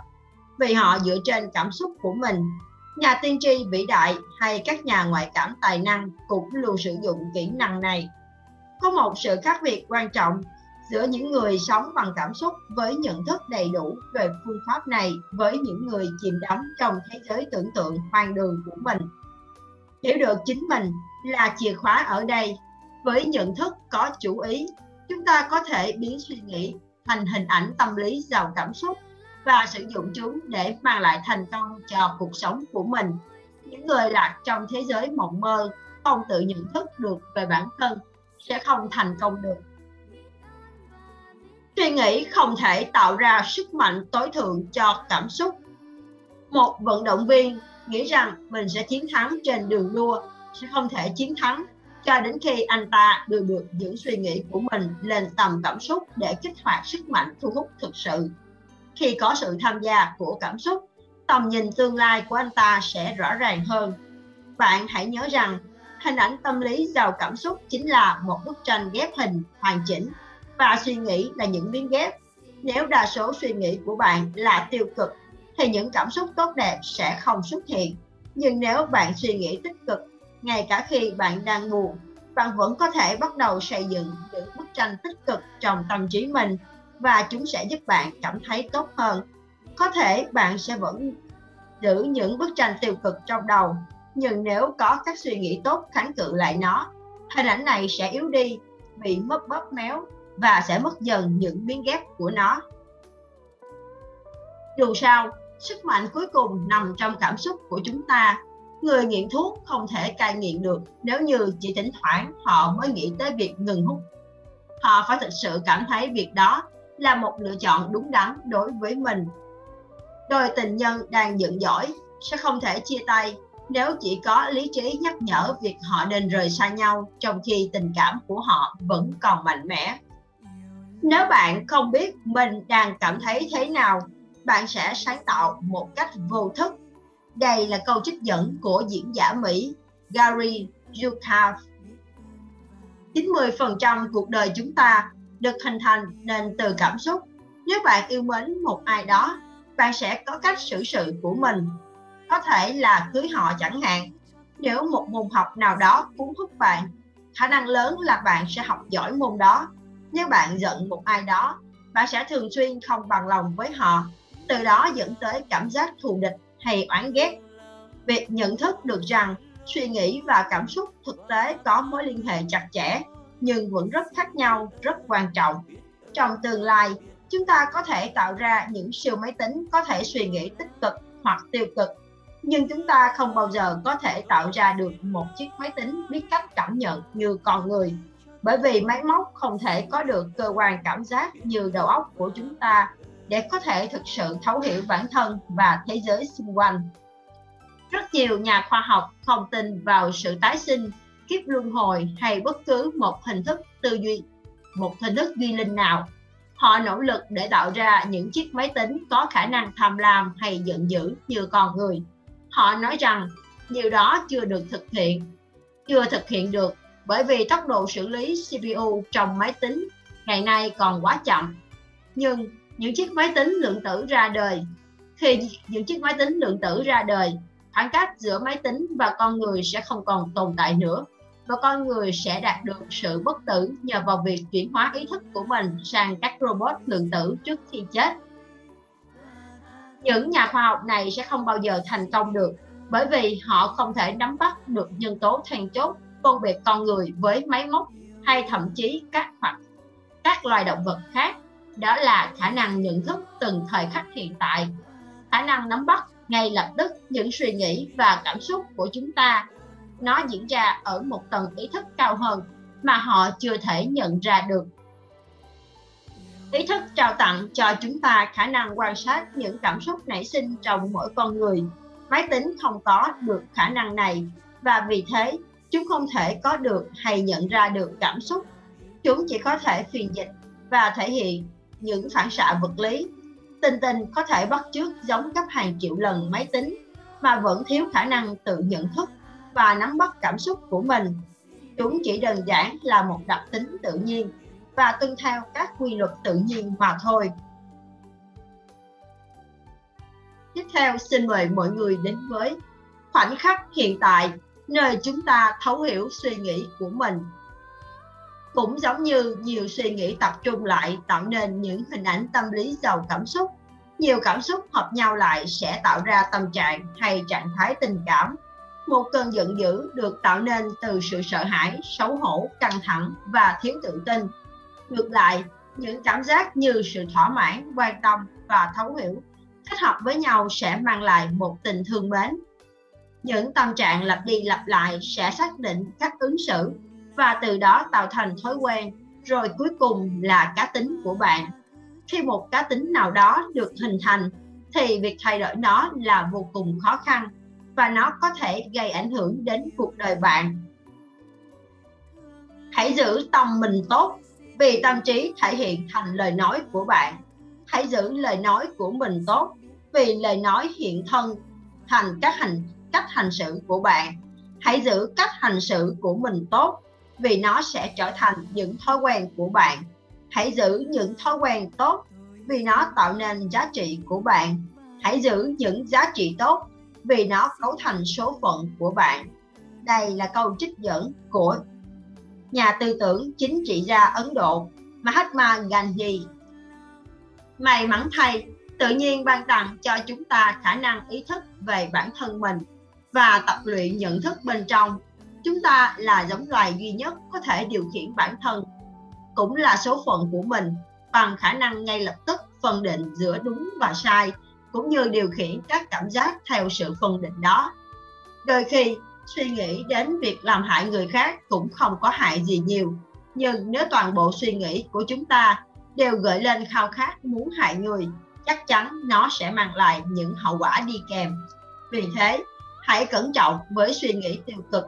vì họ dựa trên cảm xúc của mình. Nhà tiên tri vĩ đại hay các nhà ngoại cảm tài năng cũng luôn sử dụng kỹ năng này. Có một sự khác biệt quan trọng giữa những người sống bằng cảm xúc với nhận thức đầy đủ về phương pháp này với những người chìm đắm trong thế giới tưởng tượng hoang đường của mình. Hiểu được chính mình là chìa khóa ở đây. Với nhận thức có chủ ý, chúng ta có thể biến suy nghĩ thành hình ảnh tâm lý giàu cảm xúc và sử dụng chúng để mang lại thành công cho cuộc sống của mình. Những người lạc trong thế giới mộng mơ, không tự nhận thức được về bản thân sẽ không thành công được. Suy nghĩ không thể tạo ra sức mạnh tối thượng cho cảm xúc. Một vận động viên nghĩ rằng mình sẽ chiến thắng trên đường đua sẽ không thể chiến thắng cho đến khi anh ta đưa được những suy nghĩ của mình lên tầm cảm xúc để kích hoạt sức mạnh thu hút thực sự. Khi có sự tham gia của cảm xúc, tầm nhìn tương lai của anh ta sẽ rõ ràng hơn. Bạn hãy nhớ rằng, hình ảnh tâm lý giàu cảm xúc chính là một bức tranh ghép hình, hoàn chỉnh và suy nghĩ là những miếng ghép. Nếu đa số suy nghĩ của bạn là tiêu cực, thì những cảm xúc tốt đẹp sẽ không xuất hiện. Nhưng nếu bạn suy nghĩ tích cực, ngay cả khi bạn đang buồn bạn vẫn có thể bắt đầu xây dựng những bức tranh tích cực trong tâm trí mình và chúng sẽ giúp bạn cảm thấy tốt hơn có thể bạn sẽ vẫn giữ những bức tranh tiêu cực trong đầu nhưng nếu có các suy nghĩ tốt kháng cự lại nó, hình ảnh này sẽ yếu đi, bị mất bóp méo và sẽ mất dần những miếng ghép của nó. Dù sao, sức mạnh cuối cùng nằm trong cảm xúc của chúng ta. Người nghiện thuốc không thể cai nghiện được nếu như chỉ thỉnh thoảng họ mới nghĩ tới việc ngừng hút. Họ phải thực sự cảm thấy việc đó là một lựa chọn đúng đắn đối với mình. Đôi tình nhân đang giận dỗi sẽ không thể chia tay nếu chỉ có lý trí nhắc nhở việc họ nên rời xa nhau trong khi tình cảm của họ vẫn còn mạnh mẽ nếu bạn không biết mình đang cảm thấy thế nào bạn sẽ sáng tạo một cách vô thức đây là câu trích dẫn của diễn giả Mỹ Gary Zukav. 90% cuộc đời chúng ta được hình thành nên từ cảm xúc. Nếu bạn yêu mến một ai đó, bạn sẽ có cách xử sự của mình. Có thể là cưới họ chẳng hạn. Nếu một môn học nào đó cuốn hút bạn, khả năng lớn là bạn sẽ học giỏi môn đó. Nếu bạn giận một ai đó, bạn sẽ thường xuyên không bằng lòng với họ, từ đó dẫn tới cảm giác thù địch hay oán ghét. Việc nhận thức được rằng suy nghĩ và cảm xúc thực tế có mối liên hệ chặt chẽ nhưng vẫn rất khác nhau, rất quan trọng. Trong tương lai, chúng ta có thể tạo ra những siêu máy tính có thể suy nghĩ tích cực hoặc tiêu cực, nhưng chúng ta không bao giờ có thể tạo ra được một chiếc máy tính biết cách cảm nhận như con người. Bởi vì máy móc không thể có được cơ quan cảm giác như đầu óc của chúng ta để có thể thực sự thấu hiểu bản thân và thế giới xung quanh. Rất nhiều nhà khoa học không tin vào sự tái sinh, kiếp luân hồi hay bất cứ một hình thức tư duy, một hình thức duy linh nào. Họ nỗ lực để tạo ra những chiếc máy tính có khả năng tham lam hay giận dữ như con người. Họ nói rằng điều đó chưa được thực hiện, chưa thực hiện được bởi vì tốc độ xử lý CPU trong máy tính ngày nay còn quá chậm. Nhưng những chiếc máy tính lượng tử ra đời khi những chiếc máy tính lượng tử ra đời khoảng cách giữa máy tính và con người sẽ không còn tồn tại nữa và con người sẽ đạt được sự bất tử nhờ vào việc chuyển hóa ý thức của mình sang các robot lượng tử trước khi chết. Những nhà khoa học này sẽ không bao giờ thành công được, bởi vì họ không thể nắm bắt được nhân tố then chốt, phân biệt con người với máy móc hay thậm chí các hoặc các loài động vật khác. Đó là khả năng nhận thức từng thời khắc hiện tại. Khả năng nắm bắt ngay lập tức những suy nghĩ và cảm xúc của chúng ta. Nó diễn ra ở một tầng ý thức cao hơn mà họ chưa thể nhận ra được ý thức trao tặng cho chúng ta khả năng quan sát những cảm xúc nảy sinh trong mỗi con người. Máy tính không có được khả năng này, và vì thế, chúng không thể có được hay nhận ra được cảm xúc. Chúng chỉ có thể phiên dịch và thể hiện những phản xạ vật lý. Tình tình có thể bắt chước giống gấp hàng triệu lần máy tính, mà vẫn thiếu khả năng tự nhận thức và nắm bắt cảm xúc của mình. Chúng chỉ đơn giản là một đặc tính tự nhiên và tuân theo các quy luật tự nhiên mà thôi. Tiếp theo, xin mời mọi người đến với khoảnh khắc hiện tại, nơi chúng ta thấu hiểu suy nghĩ của mình. Cũng giống như nhiều suy nghĩ tập trung lại tạo nên những hình ảnh tâm lý giàu cảm xúc. Nhiều cảm xúc hợp nhau lại sẽ tạo ra tâm trạng hay trạng thái tình cảm. Một cơn giận dữ được tạo nên từ sự sợ hãi, xấu hổ, căng thẳng và thiếu tự tin ngược lại, những cảm giác như sự thỏa mãn, quan tâm và thấu hiểu kết hợp với nhau sẽ mang lại một tình thương mến. Những tâm trạng lặp đi lặp lại sẽ xác định cách ứng xử và từ đó tạo thành thói quen, rồi cuối cùng là cá tính của bạn. Khi một cá tính nào đó được hình thành, thì việc thay đổi nó là vô cùng khó khăn và nó có thể gây ảnh hưởng đến cuộc đời bạn. Hãy giữ tâm mình tốt vì tâm trí thể hiện thành lời nói của bạn. Hãy giữ lời nói của mình tốt. Vì lời nói hiện thân thành các hành, cách hành xử của bạn. Hãy giữ cách hành xử của mình tốt, vì nó sẽ trở thành những thói quen của bạn. Hãy giữ những thói quen tốt, vì nó tạo nên giá trị của bạn. Hãy giữ những giá trị tốt, vì nó cấu thành số phận của bạn. Đây là câu trích dẫn của nhà tư tưởng chính trị gia Ấn Độ, Mahatma Gandhi. May mắn thay, tự nhiên ban tặng cho chúng ta khả năng ý thức về bản thân mình và tập luyện nhận thức bên trong. Chúng ta là giống loài duy nhất có thể điều khiển bản thân, cũng là số phận của mình, bằng khả năng ngay lập tức phân định giữa đúng và sai, cũng như điều khiển các cảm giác theo sự phân định đó. Đôi khi suy nghĩ đến việc làm hại người khác cũng không có hại gì nhiều. Nhưng nếu toàn bộ suy nghĩ của chúng ta đều gợi lên khao khát muốn hại người, chắc chắn nó sẽ mang lại những hậu quả đi kèm. Vì thế, hãy cẩn trọng với suy nghĩ tiêu cực,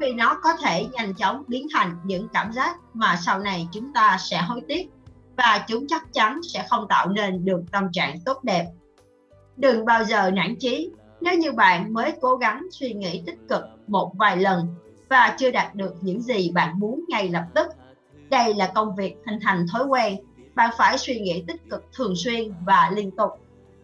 vì nó có thể nhanh chóng biến thành những cảm giác mà sau này chúng ta sẽ hối tiếc và chúng chắc chắn sẽ không tạo nên được tâm trạng tốt đẹp. Đừng bao giờ nản chí nếu như bạn mới cố gắng suy nghĩ tích cực một vài lần và chưa đạt được những gì bạn muốn ngay lập tức, đây là công việc hình thành thói quen. Bạn phải suy nghĩ tích cực thường xuyên và liên tục.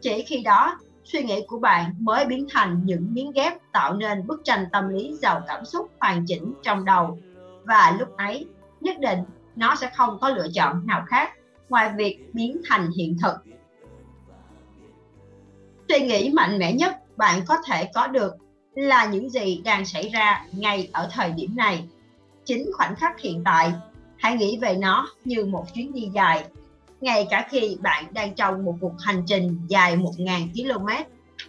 Chỉ khi đó, suy nghĩ của bạn mới biến thành những miếng ghép tạo nên bức tranh tâm lý giàu cảm xúc hoàn chỉnh trong đầu. Và lúc ấy, nhất định nó sẽ không có lựa chọn nào khác ngoài việc biến thành hiện thực. Suy nghĩ mạnh mẽ nhất bạn có thể có được là những gì đang xảy ra ngay ở thời điểm này. Chính khoảnh khắc hiện tại, hãy nghĩ về nó như một chuyến đi dài. Ngay cả khi bạn đang trong một cuộc hành trình dài 1.000 km,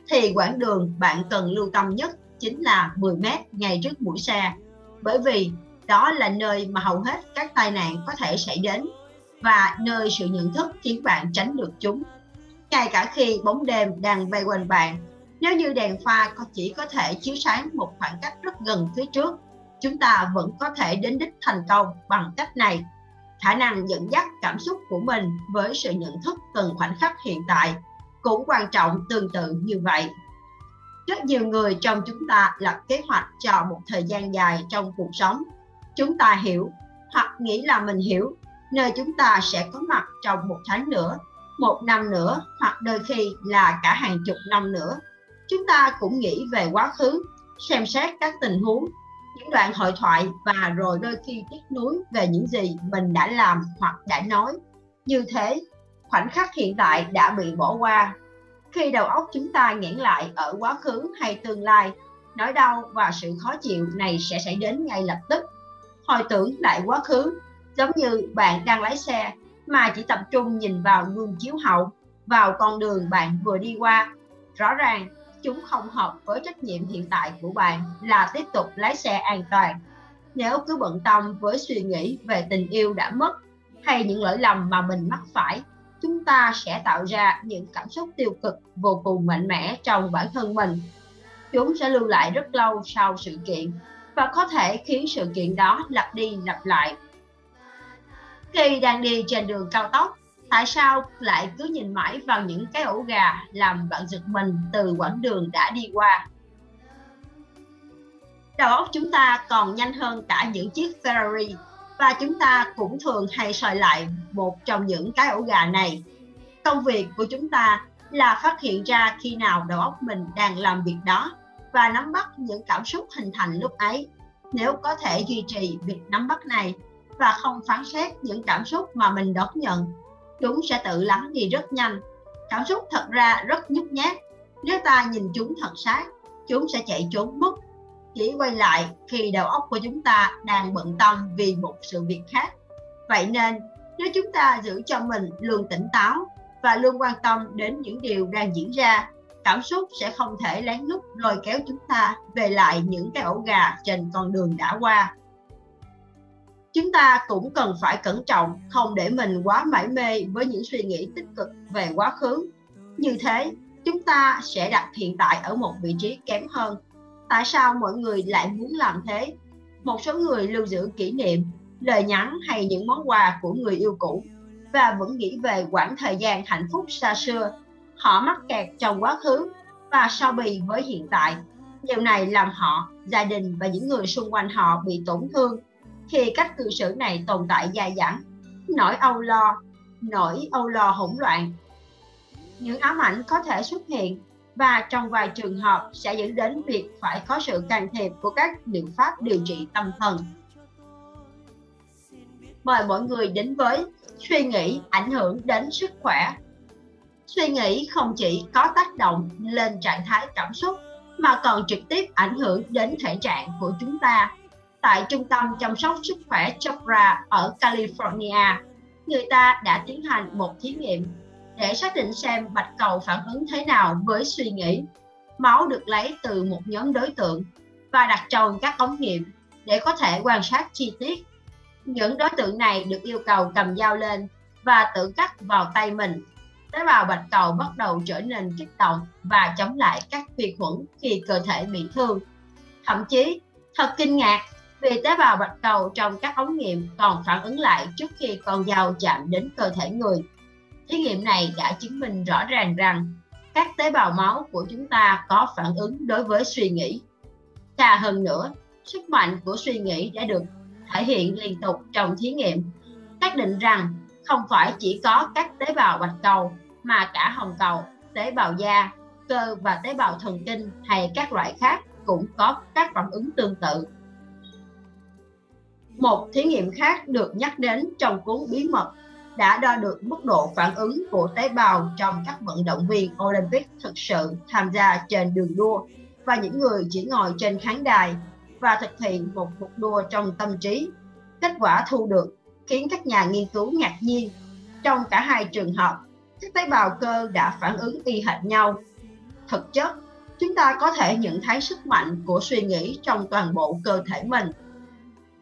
thì quãng đường bạn cần lưu tâm nhất chính là 10 mét ngay trước mũi xe. Bởi vì đó là nơi mà hầu hết các tai nạn có thể xảy đến và nơi sự nhận thức khiến bạn tránh được chúng. Ngay cả khi bóng đêm đang bay quanh bạn nếu như đèn pha chỉ có thể chiếu sáng một khoảng cách rất gần phía trước, chúng ta vẫn có thể đến đích thành công bằng cách này. Khả năng dẫn dắt cảm xúc của mình với sự nhận thức từng khoảnh khắc hiện tại cũng quan trọng tương tự như vậy. Rất nhiều người trong chúng ta lập kế hoạch cho một thời gian dài trong cuộc sống. Chúng ta hiểu hoặc nghĩ là mình hiểu, nơi chúng ta sẽ có mặt trong một tháng nữa, một năm nữa hoặc đôi khi là cả hàng chục năm nữa chúng ta cũng nghĩ về quá khứ, xem xét các tình huống, những đoạn hội thoại và rồi đôi khi tiếc nuối về những gì mình đã làm hoặc đã nói. Như thế, khoảnh khắc hiện tại đã bị bỏ qua. Khi đầu óc chúng ta nghẽn lại ở quá khứ hay tương lai, nỗi đau và sự khó chịu này sẽ xảy đến ngay lập tức. Hồi tưởng lại quá khứ, giống như bạn đang lái xe mà chỉ tập trung nhìn vào gương chiếu hậu, vào con đường bạn vừa đi qua. Rõ ràng chúng không hợp với trách nhiệm hiện tại của bạn là tiếp tục lái xe an toàn. Nếu cứ bận tâm với suy nghĩ về tình yêu đã mất hay những lỗi lầm mà mình mắc phải, chúng ta sẽ tạo ra những cảm xúc tiêu cực vô cùng mạnh mẽ trong bản thân mình. Chúng sẽ lưu lại rất lâu sau sự kiện và có thể khiến sự kiện đó lặp đi lặp lại. Khi đang đi trên đường cao tốc tại sao lại cứ nhìn mãi vào những cái ổ gà làm bạn giật mình từ quãng đường đã đi qua? Đầu óc chúng ta còn nhanh hơn cả những chiếc Ferrari, và chúng ta cũng thường hay soi lại một trong những cái ổ gà này. Công việc của chúng ta là phát hiện ra khi nào đầu óc mình đang làm việc đó và nắm bắt những cảm xúc hình thành lúc ấy. Nếu có thể duy trì việc nắm bắt này và không phán xét những cảm xúc mà mình đón nhận chúng sẽ tự lắng đi rất nhanh. Cảm xúc thật ra rất nhút nhát. Nếu ta nhìn chúng thật sát chúng sẽ chạy trốn mất. Chỉ quay lại khi đầu óc của chúng ta đang bận tâm vì một sự việc khác. Vậy nên, nếu chúng ta giữ cho mình luôn tỉnh táo và luôn quan tâm đến những điều đang diễn ra, cảm xúc sẽ không thể lén lút lôi kéo chúng ta về lại những cái ổ gà trên con đường đã qua chúng ta cũng cần phải cẩn trọng, không để mình quá mải mê với những suy nghĩ tích cực về quá khứ. Như thế, chúng ta sẽ đặt hiện tại ở một vị trí kém hơn. Tại sao mọi người lại muốn làm thế? Một số người lưu giữ kỷ niệm, lời nhắn hay những món quà của người yêu cũ và vẫn nghĩ về quãng thời gian hạnh phúc xa xưa. Họ mắc kẹt trong quá khứ và so bì với hiện tại. Điều này làm họ, gia đình và những người xung quanh họ bị tổn thương khi cách cư xử này tồn tại dài dẳng. Nỗi âu lo, nỗi âu lo hỗn loạn. Những ám ảnh có thể xuất hiện và trong vài trường hợp sẽ dẫn đến việc phải có sự can thiệp của các liệu pháp điều trị tâm thần. Mời mọi người đến với suy nghĩ ảnh hưởng đến sức khỏe. Suy nghĩ không chỉ có tác động lên trạng thái cảm xúc, mà còn trực tiếp ảnh hưởng đến thể trạng của chúng ta tại trung tâm chăm sóc sức khỏe Chopra ở California. Người ta đã tiến hành một thí nghiệm để xác định xem bạch cầu phản ứng thế nào với suy nghĩ. Máu được lấy từ một nhóm đối tượng và đặt trong các ống nghiệm để có thể quan sát chi tiết. Những đối tượng này được yêu cầu cầm dao lên và tự cắt vào tay mình tế bào bạch cầu bắt đầu trở nên kích động và chống lại các vi khuẩn khi cơ thể bị thương. Thậm chí, thật kinh ngạc vì tế bào bạch cầu trong các ống nghiệm còn phản ứng lại trước khi con dao chạm đến cơ thể người. Thí nghiệm này đã chứng minh rõ ràng rằng các tế bào máu của chúng ta có phản ứng đối với suy nghĩ. Xa hơn nữa, sức mạnh của suy nghĩ đã được thể hiện liên tục trong thí nghiệm, xác định rằng không phải chỉ có các tế bào bạch cầu mà cả hồng cầu, tế bào da, cơ và tế bào thần kinh hay các loại khác cũng có các phản ứng tương tự. Một thí nghiệm khác được nhắc đến trong cuốn bí mật đã đo được mức độ phản ứng của tế bào trong các vận động viên Olympic thực sự tham gia trên đường đua và những người chỉ ngồi trên khán đài và thực hiện một cuộc đua trong tâm trí. Kết quả thu được khiến các nhà nghiên cứu ngạc nhiên. Trong cả hai trường hợp, các tế bào cơ đã phản ứng y hệt nhau. Thực chất, chúng ta có thể nhận thấy sức mạnh của suy nghĩ trong toàn bộ cơ thể mình.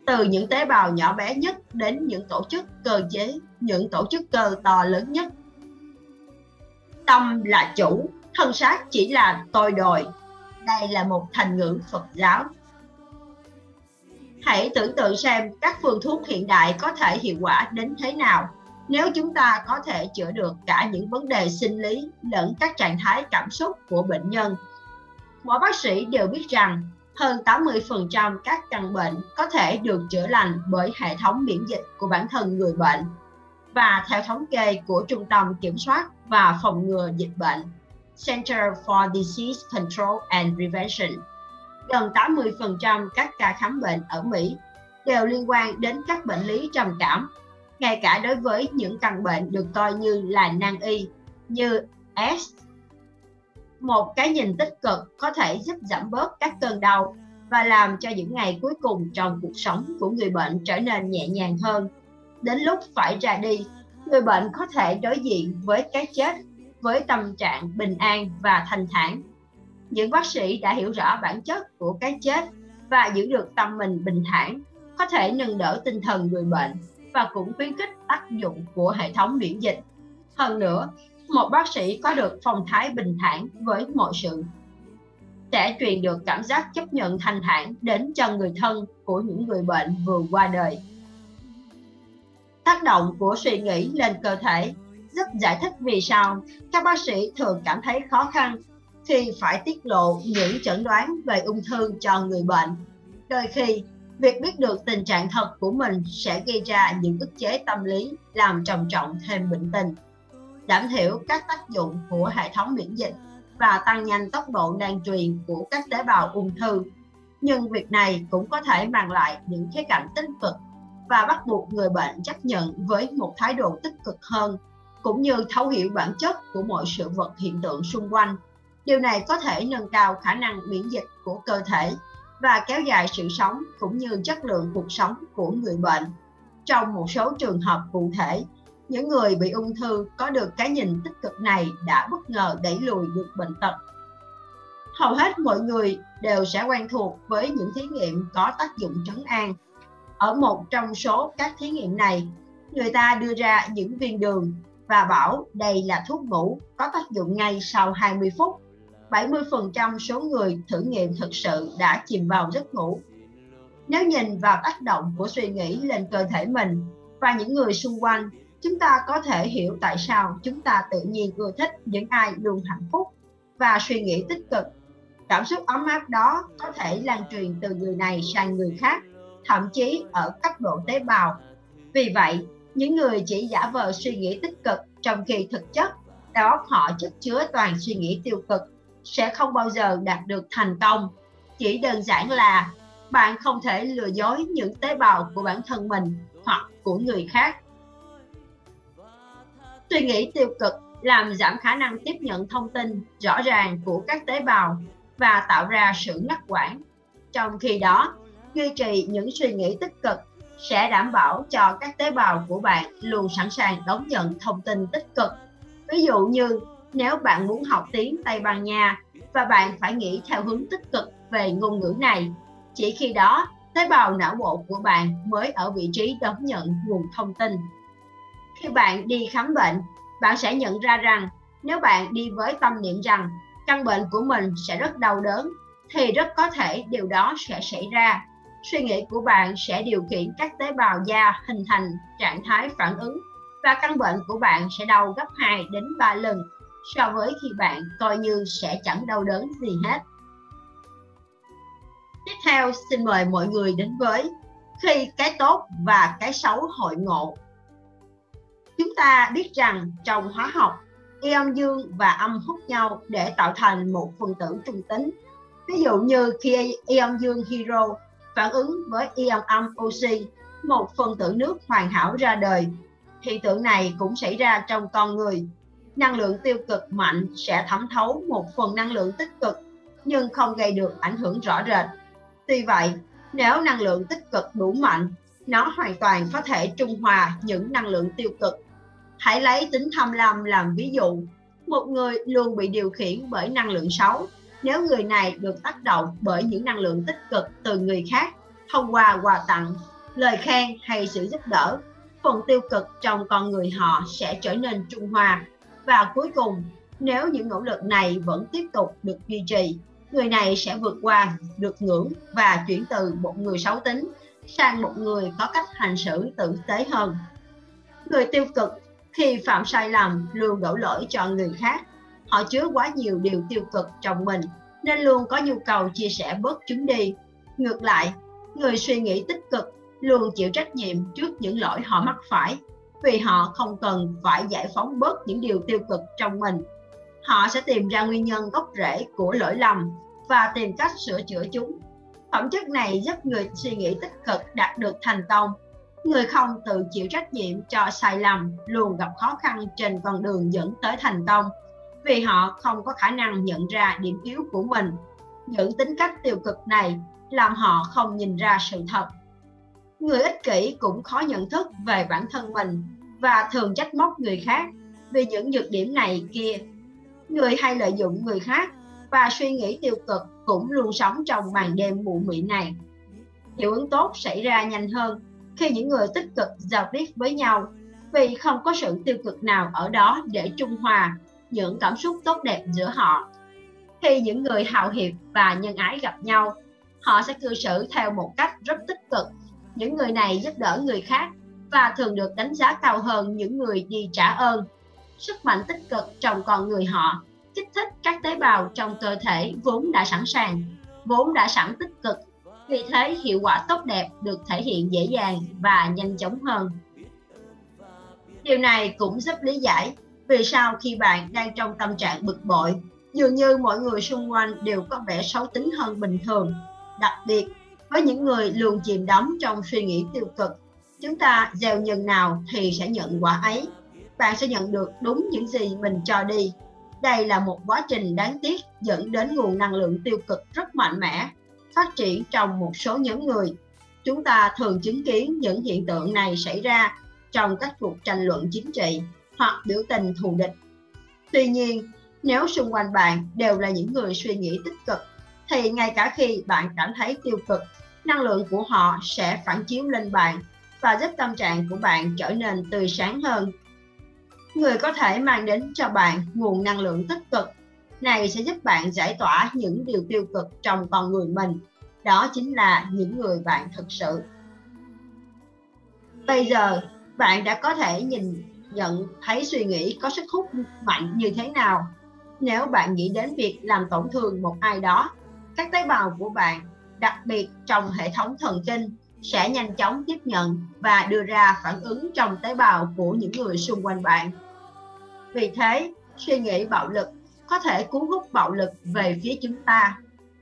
Từ những tế bào nhỏ bé nhất đến những tổ chức cơ chế, những tổ chức cơ to lớn nhất. Tâm là chủ, thân xác chỉ là tôi đồi. Đây là một thành ngữ Phật giáo. Hãy tưởng tượng xem các phương thuốc hiện đại có thể hiệu quả đến thế nào nếu chúng ta có thể chữa được cả những vấn đề sinh lý lẫn các trạng thái cảm xúc của bệnh nhân. Mỗi bác sĩ đều biết rằng hơn 80% các căn bệnh có thể được chữa lành bởi hệ thống miễn dịch của bản thân người bệnh. Và theo thống kê của Trung tâm Kiểm soát và Phòng ngừa Dịch bệnh Center for Disease Control and Prevention, gần 80% các ca khám bệnh ở Mỹ đều liên quan đến các bệnh lý trầm cảm ngay cả đối với những căn bệnh được coi như là nan y như S. Một cái nhìn tích cực có thể giúp giảm bớt các cơn đau và làm cho những ngày cuối cùng trong cuộc sống của người bệnh trở nên nhẹ nhàng hơn. Đến lúc phải ra đi, người bệnh có thể đối diện với cái chết với tâm trạng bình an và thanh thản. Những bác sĩ đã hiểu rõ bản chất của cái chết và giữ được tâm mình bình thản, có thể nâng đỡ tinh thần người bệnh và cũng khuyến khích tác dụng của hệ thống miễn dịch. Hơn nữa, một bác sĩ có được phong thái bình thản với mọi sự sẽ truyền được cảm giác chấp nhận thanh thản đến cho người thân của những người bệnh vừa qua đời. Tác động của suy nghĩ lên cơ thể giúp giải thích vì sao các bác sĩ thường cảm thấy khó khăn khi phải tiết lộ những chẩn đoán về ung thư cho người bệnh. Đôi khi Việc biết được tình trạng thật của mình sẽ gây ra những ức chế tâm lý làm trầm trọng thêm bệnh tình, giảm thiểu các tác dụng của hệ thống miễn dịch và tăng nhanh tốc độ lan truyền của các tế bào ung thư. Nhưng việc này cũng có thể mang lại những khía cạnh tích cực và bắt buộc người bệnh chấp nhận với một thái độ tích cực hơn cũng như thấu hiểu bản chất của mọi sự vật hiện tượng xung quanh. Điều này có thể nâng cao khả năng miễn dịch của cơ thể và kéo dài sự sống cũng như chất lượng cuộc sống của người bệnh. Trong một số trường hợp cụ thể, những người bị ung thư có được cái nhìn tích cực này đã bất ngờ đẩy lùi được bệnh tật. Hầu hết mọi người đều sẽ quen thuộc với những thí nghiệm có tác dụng trấn an. Ở một trong số các thí nghiệm này, người ta đưa ra những viên đường và bảo đây là thuốc ngủ có tác dụng ngay sau 20 phút. 70% số người thử nghiệm thực sự đã chìm vào giấc ngủ. Nếu nhìn vào tác động của suy nghĩ lên cơ thể mình và những người xung quanh, chúng ta có thể hiểu tại sao chúng ta tự nhiên ưa thích những ai luôn hạnh phúc và suy nghĩ tích cực. Cảm xúc ấm áp đó có thể lan truyền từ người này sang người khác, thậm chí ở cấp độ tế bào. Vì vậy, những người chỉ giả vờ suy nghĩ tích cực trong khi thực chất đó họ chất chứa toàn suy nghĩ tiêu cực sẽ không bao giờ đạt được thành công chỉ đơn giản là bạn không thể lừa dối những tế bào của bản thân mình hoặc của người khác suy nghĩ tiêu cực làm giảm khả năng tiếp nhận thông tin rõ ràng của các tế bào và tạo ra sự ngắt quãng trong khi đó duy trì những suy nghĩ tích cực sẽ đảm bảo cho các tế bào của bạn luôn sẵn sàng đón nhận thông tin tích cực. Ví dụ như nếu bạn muốn học tiếng Tây Ban Nha và bạn phải nghĩ theo hướng tích cực về ngôn ngữ này, chỉ khi đó tế bào não bộ của bạn mới ở vị trí đón nhận nguồn thông tin. Khi bạn đi khám bệnh, bạn sẽ nhận ra rằng nếu bạn đi với tâm niệm rằng căn bệnh của mình sẽ rất đau đớn thì rất có thể điều đó sẽ xảy ra suy nghĩ của bạn sẽ điều khiển các tế bào da hình thành trạng thái phản ứng và căn bệnh của bạn sẽ đau gấp 2 đến 3 lần so với khi bạn coi như sẽ chẳng đau đớn gì hết. Tiếp theo, xin mời mọi người đến với khi cái tốt và cái xấu hội ngộ. Chúng ta biết rằng trong hóa học, ion dương và âm hút nhau để tạo thành một phân tử trung tính. Ví dụ như khi ion dương hydro phản ứng với ion âm oxy, một phân tử nước hoàn hảo ra đời. Hiện tượng này cũng xảy ra trong con người. Năng lượng tiêu cực mạnh sẽ thẩm thấu một phần năng lượng tích cực nhưng không gây được ảnh hưởng rõ rệt. Tuy vậy, nếu năng lượng tích cực đủ mạnh, nó hoàn toàn có thể trung hòa những năng lượng tiêu cực. Hãy lấy tính tham lam làm ví dụ. Một người luôn bị điều khiển bởi năng lượng xấu nếu người này được tác động bởi những năng lượng tích cực từ người khác thông qua quà tặng, lời khen hay sự giúp đỡ, phần tiêu cực trong con người họ sẽ trở nên trung hòa. Và cuối cùng, nếu những nỗ lực này vẫn tiếp tục được duy trì, người này sẽ vượt qua được ngưỡng và chuyển từ một người xấu tính sang một người có cách hành xử tử tế hơn. Người tiêu cực khi phạm sai lầm, luôn đổ lỗi cho người khác. Họ chứa quá nhiều điều tiêu cực trong mình, nên luôn có nhu cầu chia sẻ bớt chúng đi. Ngược lại, người suy nghĩ tích cực luôn chịu trách nhiệm trước những lỗi họ mắc phải, vì họ không cần phải giải phóng bớt những điều tiêu cực trong mình. Họ sẽ tìm ra nguyên nhân gốc rễ của lỗi lầm và tìm cách sửa chữa chúng. Phẩm chất này giúp người suy nghĩ tích cực đạt được thành công người không tự chịu trách nhiệm cho sai lầm luôn gặp khó khăn trên con đường dẫn tới thành công, vì họ không có khả năng nhận ra điểm yếu của mình. Những tính cách tiêu cực này làm họ không nhìn ra sự thật. Người ích kỷ cũng khó nhận thức về bản thân mình và thường trách móc người khác vì những nhược điểm này kia. Người hay lợi dụng người khác và suy nghĩ tiêu cực cũng luôn sống trong màn đêm mụ mị này. Hiệu ứng tốt xảy ra nhanh hơn khi những người tích cực giao tiếp với nhau vì không có sự tiêu cực nào ở đó để trung hòa những cảm xúc tốt đẹp giữa họ. Khi những người hào hiệp và nhân ái gặp nhau, họ sẽ cư xử theo một cách rất tích cực. Những người này giúp đỡ người khác và thường được đánh giá cao hơn những người đi trả ơn. Sức mạnh tích cực trong con người họ kích thích các tế bào trong cơ thể vốn đã sẵn sàng, vốn đã sẵn tích cực. Vì thế hiệu quả tốt đẹp được thể hiện dễ dàng và nhanh chóng hơn. Điều này cũng giúp lý giải vì sao khi bạn đang trong tâm trạng bực bội Dường như mọi người xung quanh đều có vẻ xấu tính hơn bình thường, đặc biệt với những người luôn chìm đắm trong suy nghĩ tiêu cực. Chúng ta gieo nhân nào thì sẽ nhận quả ấy. Bạn sẽ nhận được đúng những gì mình cho đi. Đây là một quá trình đáng tiếc dẫn đến nguồn năng lượng tiêu cực rất mạnh mẽ, phát triển trong một số nhóm người. Chúng ta thường chứng kiến những hiện tượng này xảy ra trong các cuộc tranh luận chính trị hoặc biểu tình thù địch. Tuy nhiên, nếu xung quanh bạn đều là những người suy nghĩ tích cực, thì ngay cả khi bạn cảm thấy tiêu cực, năng lượng của họ sẽ phản chiếu lên bạn và giúp tâm trạng của bạn trở nên tươi sáng hơn. Người có thể mang đến cho bạn nguồn năng lượng tích cực này sẽ giúp bạn giải tỏa những điều tiêu cực trong con người mình. Đó chính là những người bạn thực sự. Bây giờ, bạn đã có thể nhìn nhận thấy suy nghĩ có sức hút mạnh như thế nào nếu bạn nghĩ đến việc làm tổn thương một ai đó các tế bào của bạn đặc biệt trong hệ thống thần kinh sẽ nhanh chóng tiếp nhận và đưa ra phản ứng trong tế bào của những người xung quanh bạn vì thế suy nghĩ bạo lực có thể cuốn hút bạo lực về phía chúng ta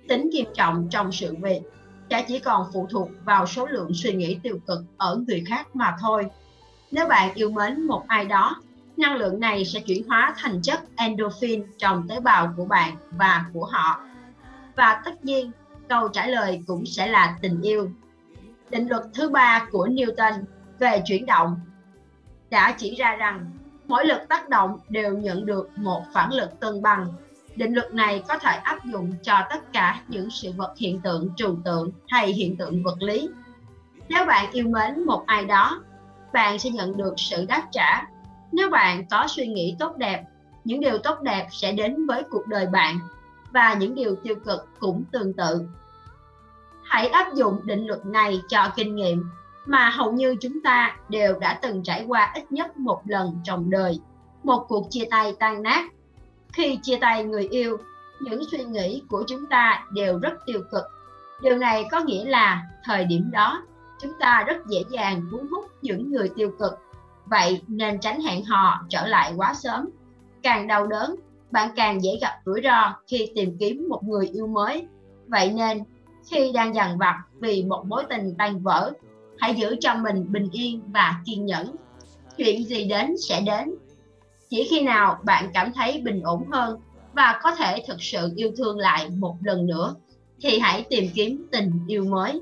tính nghiêm trọng trong sự việc sẽ chỉ còn phụ thuộc vào số lượng suy nghĩ tiêu cực ở người khác mà thôi nếu bạn yêu mến một ai đó, năng lượng này sẽ chuyển hóa thành chất endorphin trong tế bào của bạn và của họ. Và tất nhiên, câu trả lời cũng sẽ là tình yêu. Định luật thứ ba của Newton về chuyển động đã chỉ ra rằng mỗi lực tác động đều nhận được một phản lực cân bằng. Định luật này có thể áp dụng cho tất cả những sự vật hiện tượng trừu tượng hay hiện tượng vật lý. Nếu bạn yêu mến một ai đó bạn sẽ nhận được sự đáp trả. Nếu bạn có suy nghĩ tốt đẹp, những điều tốt đẹp sẽ đến với cuộc đời bạn và những điều tiêu cực cũng tương tự. Hãy áp dụng định luật này cho kinh nghiệm mà hầu như chúng ta đều đã từng trải qua ít nhất một lần trong đời, một cuộc chia tay tan nát. Khi chia tay người yêu, những suy nghĩ của chúng ta đều rất tiêu cực. Điều này có nghĩa là thời điểm đó chúng ta rất dễ dàng cuốn hút những người tiêu cực vậy nên tránh hẹn hò trở lại quá sớm càng đau đớn bạn càng dễ gặp rủi ro khi tìm kiếm một người yêu mới vậy nên khi đang dằn vặt vì một mối tình tan vỡ hãy giữ cho mình bình yên và kiên nhẫn chuyện gì đến sẽ đến chỉ khi nào bạn cảm thấy bình ổn hơn và có thể thực sự yêu thương lại một lần nữa thì hãy tìm kiếm tình yêu mới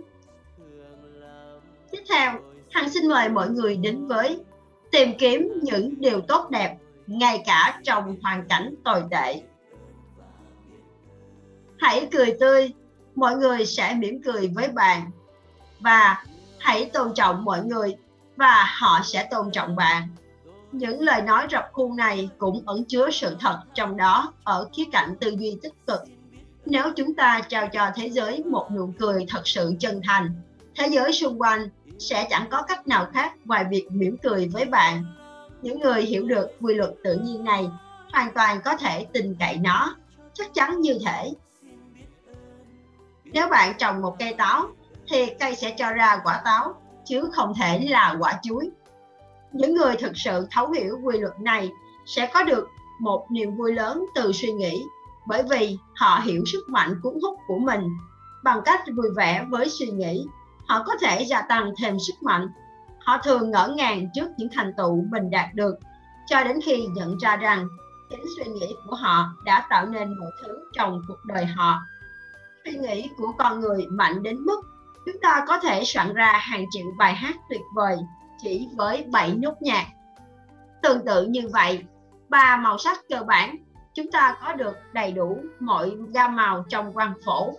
Tiếp theo, Hằng xin mời mọi người đến với tìm kiếm những điều tốt đẹp ngay cả trong hoàn cảnh tồi tệ. Hãy cười tươi, mọi người sẽ mỉm cười với bạn. Và hãy tôn trọng mọi người và họ sẽ tôn trọng bạn. Những lời nói rập khuôn này cũng ẩn chứa sự thật trong đó ở khía cạnh tư duy tích cực. Nếu chúng ta trao cho thế giới một nụ cười thật sự chân thành, thế giới xung quanh sẽ chẳng có cách nào khác ngoài việc mỉm cười với bạn. Những người hiểu được quy luật tự nhiên này hoàn toàn có thể tin cậy nó, chắc chắn như thể. Nếu bạn trồng một cây táo thì cây sẽ cho ra quả táo chứ không thể là quả chuối. Những người thực sự thấu hiểu quy luật này sẽ có được một niềm vui lớn từ suy nghĩ bởi vì họ hiểu sức mạnh cuốn hút của mình bằng cách vui vẻ với suy nghĩ họ có thể gia tăng thêm sức mạnh. Họ thường ngỡ ngàng trước những thành tựu mình đạt được, cho đến khi nhận ra rằng chính suy nghĩ của họ đã tạo nên mọi thứ trong cuộc đời họ. Suy nghĩ của con người mạnh đến mức chúng ta có thể soạn ra hàng triệu bài hát tuyệt vời chỉ với 7 nốt nhạc. Tương tự như vậy, ba màu sắc cơ bản, chúng ta có được đầy đủ mọi gam màu trong quang phổ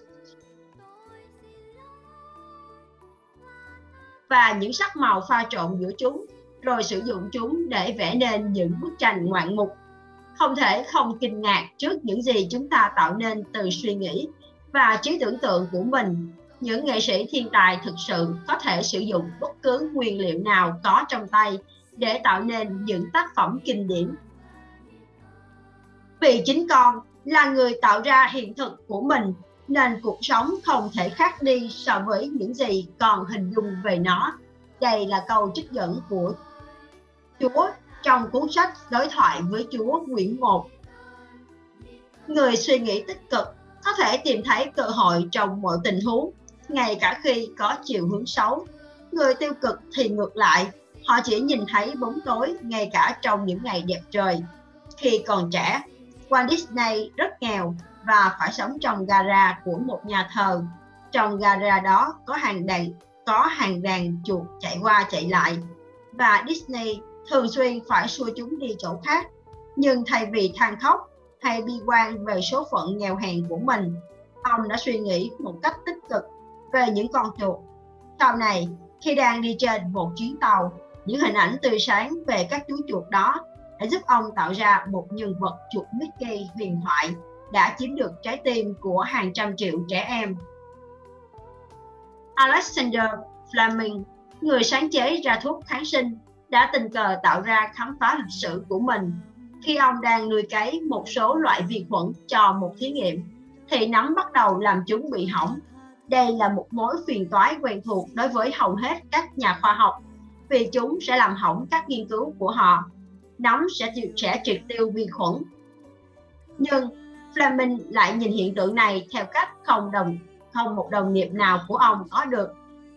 và những sắc màu pha trộn giữa chúng, rồi sử dụng chúng để vẽ nên những bức tranh ngoạn mục. Không thể không kinh ngạc trước những gì chúng ta tạo nên từ suy nghĩ và trí tưởng tượng của mình. Những nghệ sĩ thiên tài thực sự có thể sử dụng bất cứ nguyên liệu nào có trong tay để tạo nên những tác phẩm kinh điển. Vì chính con là người tạo ra hiện thực của mình, nên cuộc sống không thể khác đi so với những gì còn hình dung về nó. Đây là câu trích dẫn của Chúa trong cuốn sách Đối thoại với Chúa quyển 1. người suy nghĩ tích cực có thể tìm thấy cơ hội trong mọi tình huống ngay cả khi có chiều hướng xấu, người tiêu cực thì ngược lại. Họ chỉ nhìn thấy bóng tối ngay cả trong những ngày đẹp trời. Khi còn trẻ, Walt Disney rất nghèo và phải sống trong gara của một nhà thờ. Trong gara đó có hàng đầy, có hàng đàn chuột chạy qua chạy lại. Và Disney thường xuyên phải xua chúng đi chỗ khác. Nhưng thay vì than khóc hay bi quan về số phận nghèo hèn của mình, ông đã suy nghĩ một cách tích cực về những con chuột sau này khi đang đi trên một chuyến tàu những hình ảnh tươi sáng về các chú chuột đó đã giúp ông tạo ra một nhân vật chuột Mickey huyền thoại đã chiếm được trái tim của hàng trăm triệu trẻ em. Alexander Fleming, người sáng chế ra thuốc kháng sinh, đã tình cờ tạo ra khám phá lịch sử của mình khi ông đang nuôi cấy một số loại vi khuẩn cho một thí nghiệm thì nấm bắt đầu làm chúng bị hỏng. Đây là một mối phiền toái quen thuộc đối với hầu hết các nhà khoa học vì chúng sẽ làm hỏng các nghiên cứu của họ. Nấm sẽ sẽ triệt tiêu vi khuẩn. Nhưng Fleming lại nhìn hiện tượng này theo cách không đồng không một đồng nghiệp nào của ông có được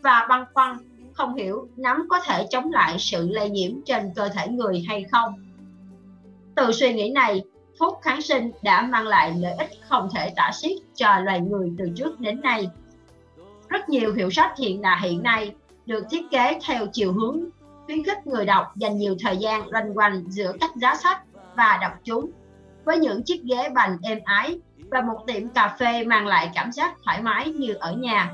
và băn khoăn không hiểu nấm có thể chống lại sự lây nhiễm trên cơ thể người hay không. Từ suy nghĩ này, thuốc kháng sinh đã mang lại lợi ích không thể tả xiết cho loài người từ trước đến nay. Rất nhiều hiệu sách hiện là hiện nay được thiết kế theo chiều hướng khuyến khích người đọc dành nhiều thời gian loanh quanh giữa các giá sách và đọc chúng với những chiếc ghế bành êm ái và một tiệm cà phê mang lại cảm giác thoải mái như ở nhà.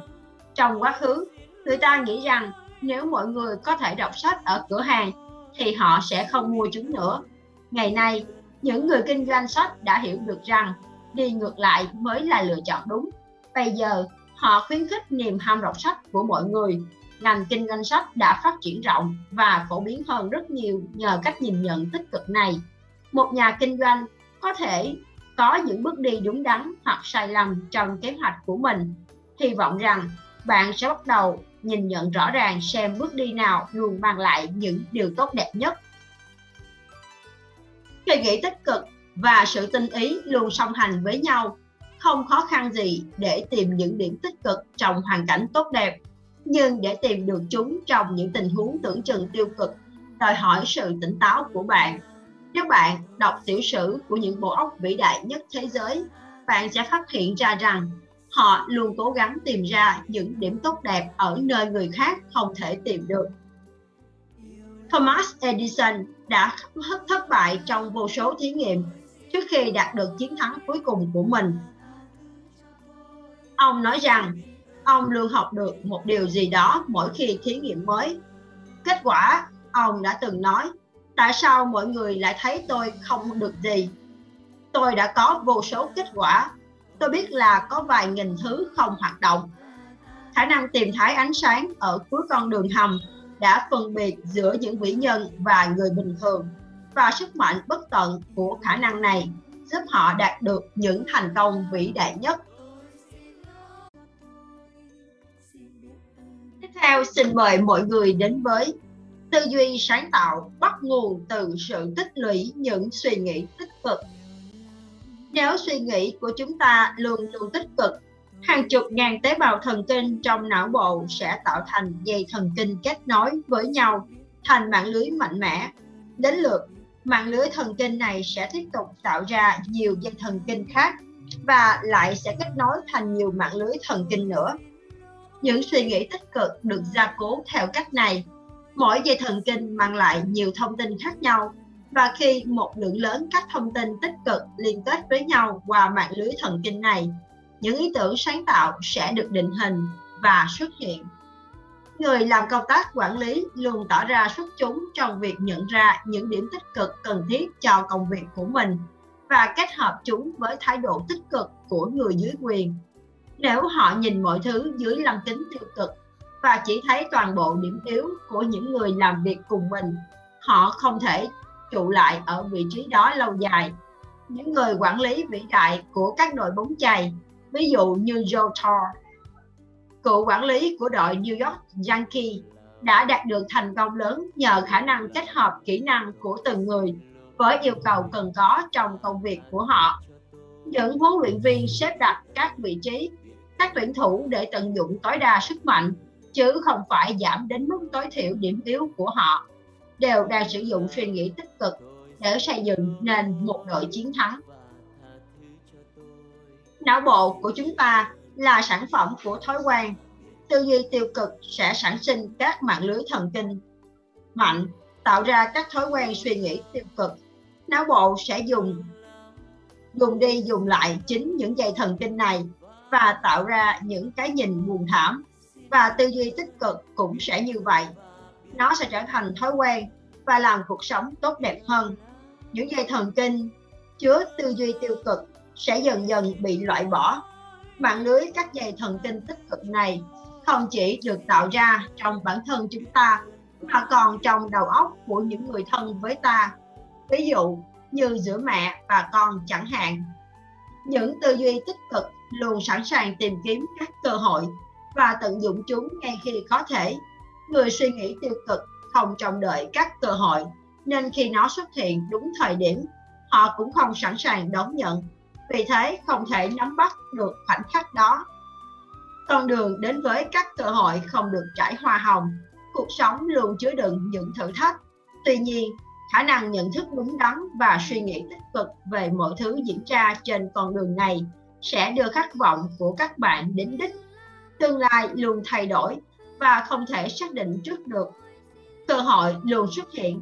Trong quá khứ, người ta nghĩ rằng nếu mọi người có thể đọc sách ở cửa hàng thì họ sẽ không mua chúng nữa. Ngày nay, những người kinh doanh sách đã hiểu được rằng đi ngược lại mới là lựa chọn đúng. Bây giờ, họ khuyến khích niềm ham đọc sách của mọi người. Ngành kinh doanh sách đã phát triển rộng và phổ biến hơn rất nhiều nhờ cách nhìn nhận tích cực này. Một nhà kinh doanh có thể có những bước đi đúng đắn hoặc sai lầm trong kế hoạch của mình. Hy vọng rằng bạn sẽ bắt đầu nhìn nhận rõ ràng xem bước đi nào luôn mang lại những điều tốt đẹp nhất. Suy nghĩ tích cực và sự tinh ý luôn song hành với nhau. Không khó khăn gì để tìm những điểm tích cực trong hoàn cảnh tốt đẹp, nhưng để tìm được chúng trong những tình huống tưởng chừng tiêu cực, đòi hỏi sự tỉnh táo của bạn nếu bạn đọc tiểu sử của những bộ óc vĩ đại nhất thế giới, bạn sẽ phát hiện ra rằng họ luôn cố gắng tìm ra những điểm tốt đẹp ở nơi người khác không thể tìm được. Thomas Edison đã thất thất bại trong vô số thí nghiệm trước khi đạt được chiến thắng cuối cùng của mình. Ông nói rằng ông luôn học được một điều gì đó mỗi khi thí nghiệm mới. Kết quả, ông đã từng nói tại sao mọi người lại thấy tôi không được gì? Tôi đã có vô số kết quả. Tôi biết là có vài nghìn thứ không hoạt động. Khả năng tìm thấy ánh sáng ở cuối con đường hầm đã phân biệt giữa những vĩ nhân và người bình thường và sức mạnh bất tận của khả năng này giúp họ đạt được những thành công vĩ đại nhất. Theo xin mời mọi người đến với tư duy sáng tạo, bắt nguồn từ sự tích lũy những suy nghĩ tích cực. Nếu suy nghĩ của chúng ta luôn luôn tích cực, hàng chục ngàn tế bào thần kinh trong não bộ sẽ tạo thành dây thần kinh kết nối với nhau, thành mạng lưới mạnh mẽ. Đến lượt, mạng lưới thần kinh này sẽ tiếp tục tạo ra nhiều dây thần kinh khác và lại sẽ kết nối thành nhiều mạng lưới thần kinh nữa những suy nghĩ tích cực được gia cố theo cách này. Mỗi dây thần kinh mang lại nhiều thông tin khác nhau, và khi một lượng lớn các thông tin tích cực liên kết với nhau qua mạng lưới thần kinh này, những ý tưởng sáng tạo sẽ được định hình và xuất hiện. Người làm công tác quản lý luôn tỏ ra xuất chúng trong việc nhận ra những điểm tích cực cần thiết cho công việc của mình và kết hợp chúng với thái độ tích cực của người dưới quyền nếu họ nhìn mọi thứ dưới lăng kính tiêu cực và chỉ thấy toàn bộ điểm yếu của những người làm việc cùng mình, họ không thể trụ lại ở vị trí đó lâu dài. Những người quản lý vĩ đại của các đội bóng chày, ví dụ như Joe Torre, cựu quản lý của đội New York Yankees, đã đạt được thành công lớn nhờ khả năng kết hợp kỹ năng của từng người với yêu cầu cần có trong công việc của họ. Những huấn luyện viên xếp đặt các vị trí các tuyển thủ để tận dụng tối đa sức mạnh, chứ không phải giảm đến mức tối thiểu điểm yếu của họ, đều đang sử dụng suy nghĩ tích cực để xây dựng nên một đội chiến thắng. Não bộ của chúng ta là sản phẩm của thói quen, tư duy tiêu cực sẽ sản sinh các mạng lưới thần kinh mạnh, tạo ra các thói quen suy nghĩ tiêu cực. Não bộ sẽ dùng dùng đi dùng lại chính những dây thần kinh này và tạo ra những cái nhìn buồn thảm. Và tư duy tích cực cũng sẽ như vậy. Nó sẽ trở thành thói quen và làm cuộc sống tốt đẹp hơn. Những dây thần kinh chứa tư duy tiêu cực sẽ dần dần bị loại bỏ. Mạng lưới các dây thần kinh tích cực này không chỉ được tạo ra trong bản thân chúng ta, mà còn trong đầu óc của những người thân với ta. Ví dụ như giữa mẹ và con chẳng hạn. Những tư duy tích cực luôn sẵn sàng tìm kiếm các cơ hội và tận dụng chúng ngay khi có thể. Người suy nghĩ tiêu cực không trông đợi các cơ hội, nên khi nó xuất hiện đúng thời điểm, họ cũng không sẵn sàng đón nhận. Vì thế, không thể nắm bắt được khoảnh khắc đó. Con đường đến với các cơ hội không được trải hoa hồng, cuộc sống luôn chứa đựng những thử thách. Tuy nhiên, khả năng nhận thức đúng đắn và suy nghĩ tích cực về mọi thứ diễn ra trên con đường này sẽ đưa khát vọng của các bạn đến đích. Tương lai luôn thay đổi và không thể xác định trước được. Cơ hội luôn xuất hiện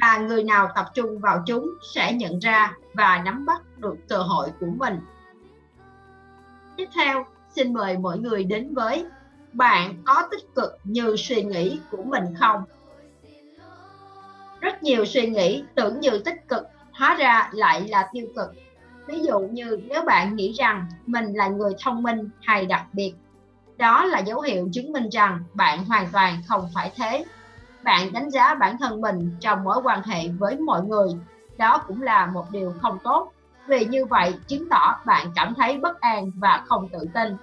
và người nào tập trung vào chúng sẽ nhận ra và nắm bắt được cơ hội của mình. Tiếp theo, xin mời mọi người đến với bạn có tích cực như suy nghĩ của mình không? Rất nhiều suy nghĩ tưởng như tích cực, hóa ra lại là tiêu cực ví dụ như nếu bạn nghĩ rằng mình là người thông minh hay đặc biệt, đó là dấu hiệu chứng minh rằng bạn hoàn toàn không phải thế. Bạn đánh giá bản thân mình trong mối quan hệ với mọi người, đó cũng là một điều không tốt. Vì như vậy chứng tỏ bạn cảm thấy bất an và không tự tin.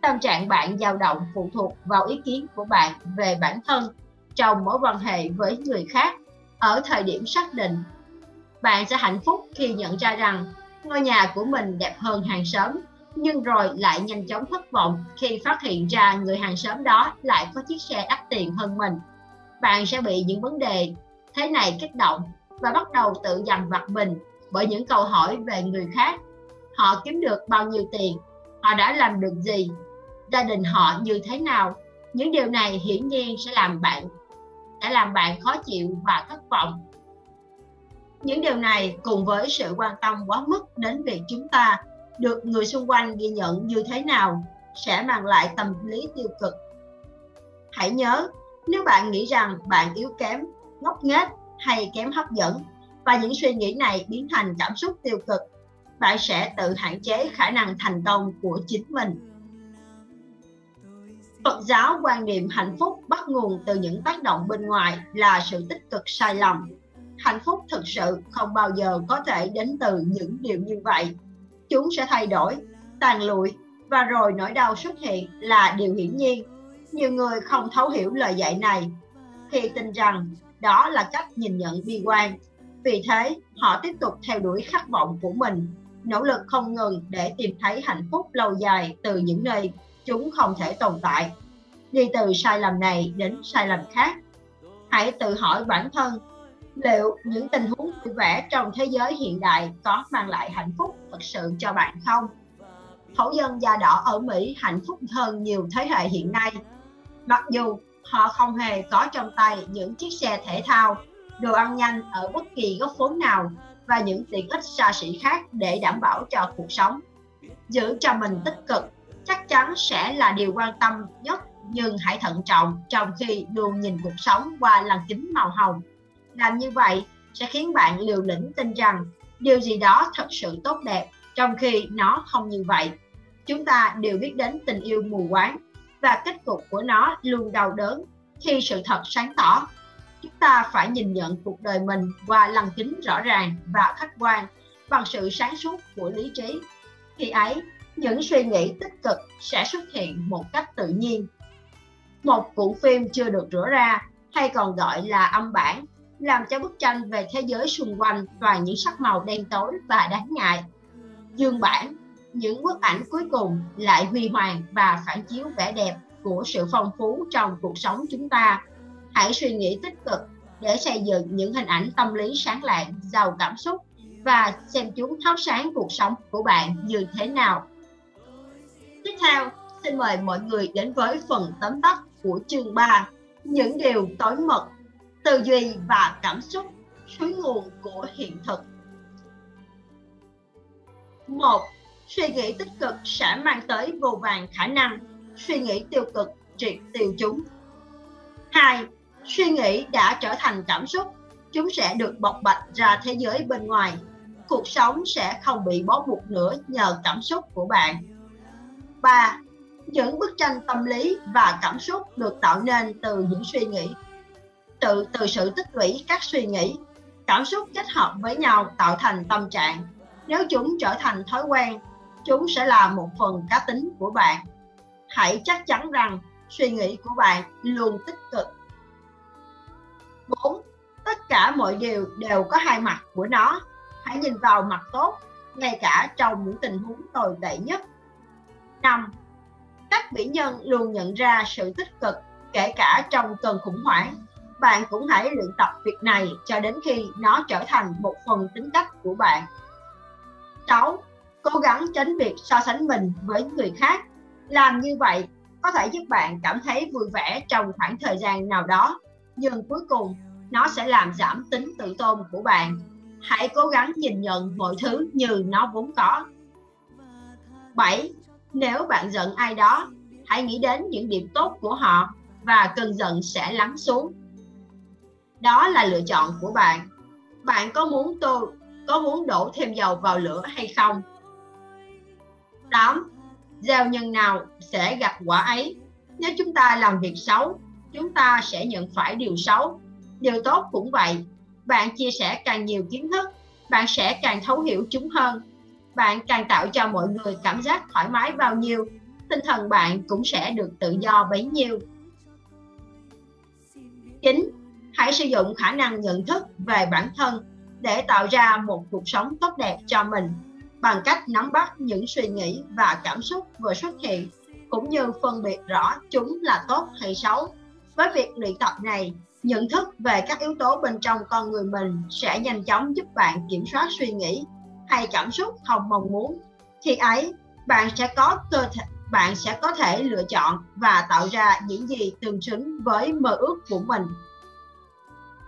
Tâm trạng bạn dao động phụ thuộc vào ý kiến của bạn về bản thân trong mối quan hệ với người khác. Ở thời điểm xác định, bạn sẽ hạnh phúc khi nhận ra rằng ngôi nhà của mình đẹp hơn hàng xóm, nhưng rồi lại nhanh chóng thất vọng khi phát hiện ra người hàng xóm đó lại có chiếc xe đắt tiền hơn mình. Bạn sẽ bị những vấn đề thế này kích động và bắt đầu tự dằn vặt mình bởi những câu hỏi về người khác. Họ kiếm được bao nhiêu tiền? Họ đã làm được gì? Gia đình họ như thế nào? Những điều này hiển nhiên sẽ làm bạn, sẽ làm bạn khó chịu và thất vọng những điều này cùng với sự quan tâm quá mức đến việc chúng ta, được người xung quanh ghi nhận như thế nào, sẽ mang lại tâm lý tiêu cực hãy nhớ, nếu bạn nghĩ rằng bạn yếu kém, ngốc nghếch hay kém hấp dẫn và những suy nghĩ này biến thành cảm xúc tiêu cực, bạn sẽ tự hạn chế khả năng thành công của chính mình Phật giáo quan niệm hạnh phúc bắt nguồn từ những tác động bên ngoài là sự tích cực sai lầm. Hạnh phúc thực sự không bao giờ có thể đến từ những điều như vậy. Chúng sẽ thay đổi, tàn lụi và rồi nỗi đau xuất hiện là điều hiển nhiên. Nhiều người không thấu hiểu lời dạy này khi tin rằng đó là cách nhìn nhận bi quan. Vì thế, họ tiếp tục theo đuổi khát vọng của mình, nỗ lực không ngừng để tìm thấy hạnh phúc lâu dài từ những nơi chúng không thể tồn tại đi từ sai lầm này đến sai lầm khác hãy tự hỏi bản thân liệu những tình huống vui vẻ trong thế giới hiện đại có mang lại hạnh phúc thật sự cho bạn không? Thổ dân da đỏ ở mỹ hạnh phúc hơn nhiều thế hệ hiện nay. Mặc dù họ không hề có trong tay những chiếc xe thể thao, đồ ăn nhanh ở bất kỳ góc phố nào và những tiện ích xa xỉ khác để đảm bảo cho cuộc sống. Giữ cho mình tích cực chắc chắn sẽ là điều quan tâm nhất, nhưng hãy thận trọng trong khi luôn nhìn cuộc sống qua lăng kính màu hồng làm như vậy sẽ khiến bạn liều lĩnh tin rằng điều gì đó thật sự tốt đẹp, trong khi nó không như vậy. Chúng ta đều biết đến tình yêu mù quáng và kết cục của nó luôn đau đớn khi sự thật sáng tỏ. Chúng ta phải nhìn nhận cuộc đời mình qua lăng kính rõ ràng và khách quan bằng sự sáng suốt của lý trí. Khi ấy, những suy nghĩ tích cực sẽ xuất hiện một cách tự nhiên. Một cuộn phim chưa được rửa ra hay còn gọi là âm bản làm cho bức tranh về thế giới xung quanh toàn những sắc màu đen tối và đáng ngại. Dương bản, những bức ảnh cuối cùng lại huy hoàng và phản chiếu vẻ đẹp của sự phong phú trong cuộc sống chúng ta. Hãy suy nghĩ tích cực để xây dựng những hình ảnh tâm lý sáng lạng giàu cảm xúc và xem chúng thắp sáng cuộc sống của bạn như thế nào. Tiếp theo, xin mời mọi người đến với phần tóm tắt của chương 3 những điều tối mật tư duy và cảm xúc suối nguồn của hiện thực. Một, suy nghĩ tích cực sẽ mang tới vô vàng khả năng suy nghĩ tiêu cực triệt tiêu chúng. Hai, suy nghĩ đã trở thành cảm xúc, chúng sẽ được bộc bạch ra thế giới bên ngoài. Cuộc sống sẽ không bị bó buộc nữa nhờ cảm xúc của bạn. 3. Những bức tranh tâm lý và cảm xúc được tạo nên từ những suy nghĩ tự từ sự tích lũy các suy nghĩ cảm xúc kết hợp với nhau tạo thành tâm trạng nếu chúng trở thành thói quen chúng sẽ là một phần cá tính của bạn hãy chắc chắn rằng suy nghĩ của bạn luôn tích cực 4. Tất cả mọi điều đều có hai mặt của nó. Hãy nhìn vào mặt tốt, ngay cả trong những tình huống tồi tệ nhất. 5. Các vĩ nhân luôn nhận ra sự tích cực, kể cả trong cơn khủng hoảng. Bạn cũng hãy luyện tập việc này cho đến khi nó trở thành một phần tính cách của bạn. 6. Cố gắng tránh việc so sánh mình với người khác. Làm như vậy có thể giúp bạn cảm thấy vui vẻ trong khoảng thời gian nào đó, nhưng cuối cùng nó sẽ làm giảm tính tự tôn của bạn. Hãy cố gắng nhìn nhận mọi thứ như nó vốn có. 7. Nếu bạn giận ai đó, hãy nghĩ đến những điểm tốt của họ và cơn giận sẽ lắng xuống. Đó là lựa chọn của bạn. Bạn có muốn tô có muốn đổ thêm dầu vào lửa hay không? 8. Gieo nhân nào sẽ gặp quả ấy. Nếu chúng ta làm việc xấu, chúng ta sẽ nhận phải điều xấu. Điều tốt cũng vậy. Bạn chia sẻ càng nhiều kiến thức, bạn sẽ càng thấu hiểu chúng hơn. Bạn càng tạo cho mọi người cảm giác thoải mái bao nhiêu, tinh thần bạn cũng sẽ được tự do bấy nhiêu. 9. Hãy sử dụng khả năng nhận thức về bản thân để tạo ra một cuộc sống tốt đẹp cho mình bằng cách nắm bắt những suy nghĩ và cảm xúc vừa xuất hiện cũng như phân biệt rõ chúng là tốt hay xấu. Với việc luyện tập này, nhận thức về các yếu tố bên trong con người mình sẽ nhanh chóng giúp bạn kiểm soát suy nghĩ hay cảm xúc không mong muốn. Khi ấy, bạn sẽ có cơ thể bạn sẽ có thể lựa chọn và tạo ra những gì tương xứng với mơ ước của mình.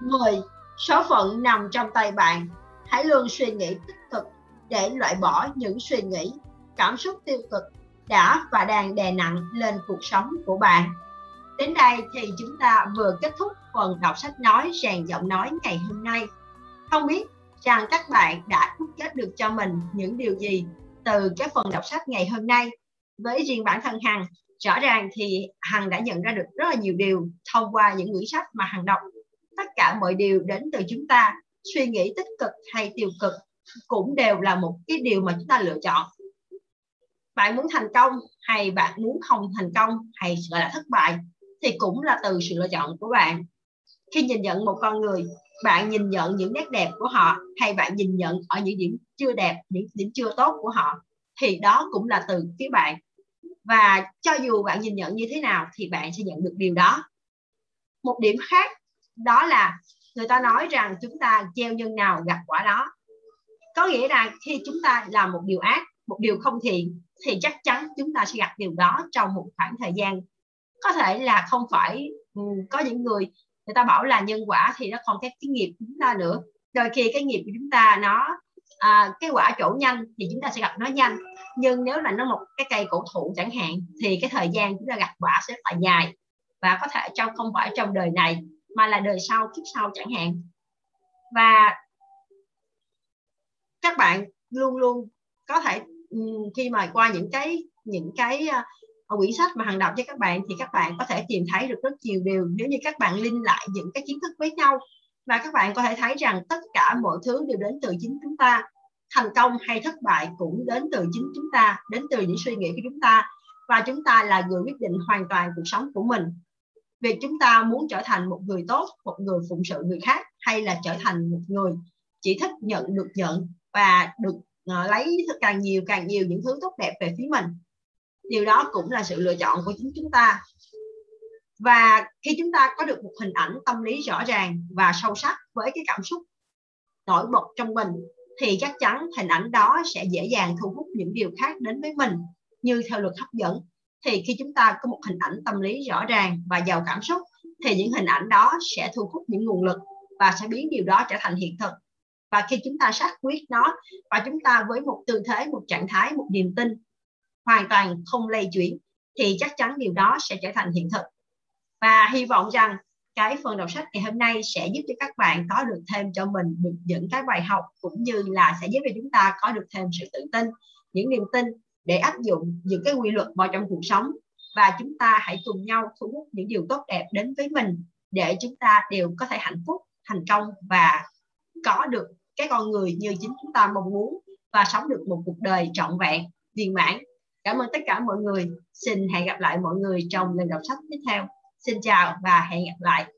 10. Số phận nằm trong tay bạn. Hãy luôn suy nghĩ tích cực để loại bỏ những suy nghĩ, cảm xúc tiêu cực đã và đang đè nặng lên cuộc sống của bạn. Đến đây thì chúng ta vừa kết thúc phần đọc sách nói rèn giọng nói ngày hôm nay. Không biết rằng các bạn đã đúc kết được cho mình những điều gì từ cái phần đọc sách ngày hôm nay. Với riêng bản thân Hằng, rõ ràng thì Hằng đã nhận ra được rất là nhiều điều thông qua những quyển sách mà Hằng đọc. Tất cả mọi điều đến từ chúng ta, suy nghĩ tích cực hay tiêu cực cũng đều là một cái điều mà chúng ta lựa chọn. Bạn muốn thành công hay bạn muốn không thành công hay gọi là thất bại thì cũng là từ sự lựa chọn của bạn. Khi nhìn nhận một con người bạn nhìn nhận những nét đẹp của họ hay bạn nhìn nhận ở những điểm chưa đẹp những điểm chưa tốt của họ thì đó cũng là từ phía bạn. Và cho dù bạn nhìn nhận như thế nào thì bạn sẽ nhận được điều đó. Một điểm khác đó là người ta nói rằng chúng ta gieo nhân nào gặp quả đó. Có nghĩa là khi chúng ta làm một điều ác một điều không thiện thì chắc chắn chúng ta sẽ gặp điều đó trong một khoảng thời gian. Có thể là không phải ừ, có những người người ta bảo là nhân quả thì nó không cái cái nghiệp của chúng ta nữa. Đôi khi cái nghiệp của chúng ta nó à, cái quả trổ nhanh thì chúng ta sẽ gặp nó nhanh. Nhưng nếu là nó một cái cây cổ thụ chẳng hạn thì cái thời gian chúng ta gặp quả sẽ là dài. Và có thể trong không phải trong đời này mà là đời sau kiếp sau chẳng hạn. Và các bạn luôn luôn có thể ừ, khi mà qua những cái những cái uh, quyển sách mà hằng đọc cho các bạn thì các bạn có thể tìm thấy được rất nhiều điều. Nếu như các bạn linh lại những cái kiến thức với nhau và các bạn có thể thấy rằng tất cả mọi thứ đều đến từ chính chúng ta. Thành công hay thất bại cũng đến từ chính chúng ta đến từ những suy nghĩ của chúng ta. Và chúng ta là người quyết định hoàn toàn cuộc sống của mình việc chúng ta muốn trở thành một người tốt một người phụng sự người khác hay là trở thành một người chỉ thích nhận được nhận và được uh, lấy càng nhiều càng nhiều những thứ tốt đẹp về phía mình. Điều đó cũng là sự lựa chọn của chính chúng ta. Và khi chúng ta có được một hình ảnh tâm lý rõ ràng và sâu sắc với cái cảm xúc nổi bật trong mình thì chắc chắn hình ảnh đó sẽ dễ dàng thu hút những điều khác đến với mình như theo luật hấp dẫn thì khi chúng ta có một hình ảnh tâm lý rõ ràng và giàu cảm xúc, thì những hình ảnh đó sẽ thu hút những nguồn lực và sẽ biến điều đó trở thành hiện thực. Và khi chúng ta xác quyết nó và chúng ta với một tư thế, một trạng thái, một niềm tin hoàn toàn không lay chuyển, thì chắc chắn điều đó sẽ trở thành hiện thực. Và hy vọng rằng cái phần đọc sách ngày hôm nay sẽ giúp cho các bạn có được thêm cho mình được những cái bài học cũng như là sẽ giúp cho chúng ta có được thêm sự tự tin, những niềm tin để áp dụng những cái quy luật vào trong cuộc sống. Và chúng ta hãy cùng nhau thu hút những điều tốt đẹp đến với mình để chúng ta đều có thể hạnh phúc, thành công và có được cái con người như chính chúng ta mong muốn và sống được một cuộc đời trọn vẹn, viên mãn. Cảm ơn tất cả mọi người. Xin hẹn gặp lại mọi người trong lần đọc sách tiếp theo. Xin chào và hẹn gặp lại.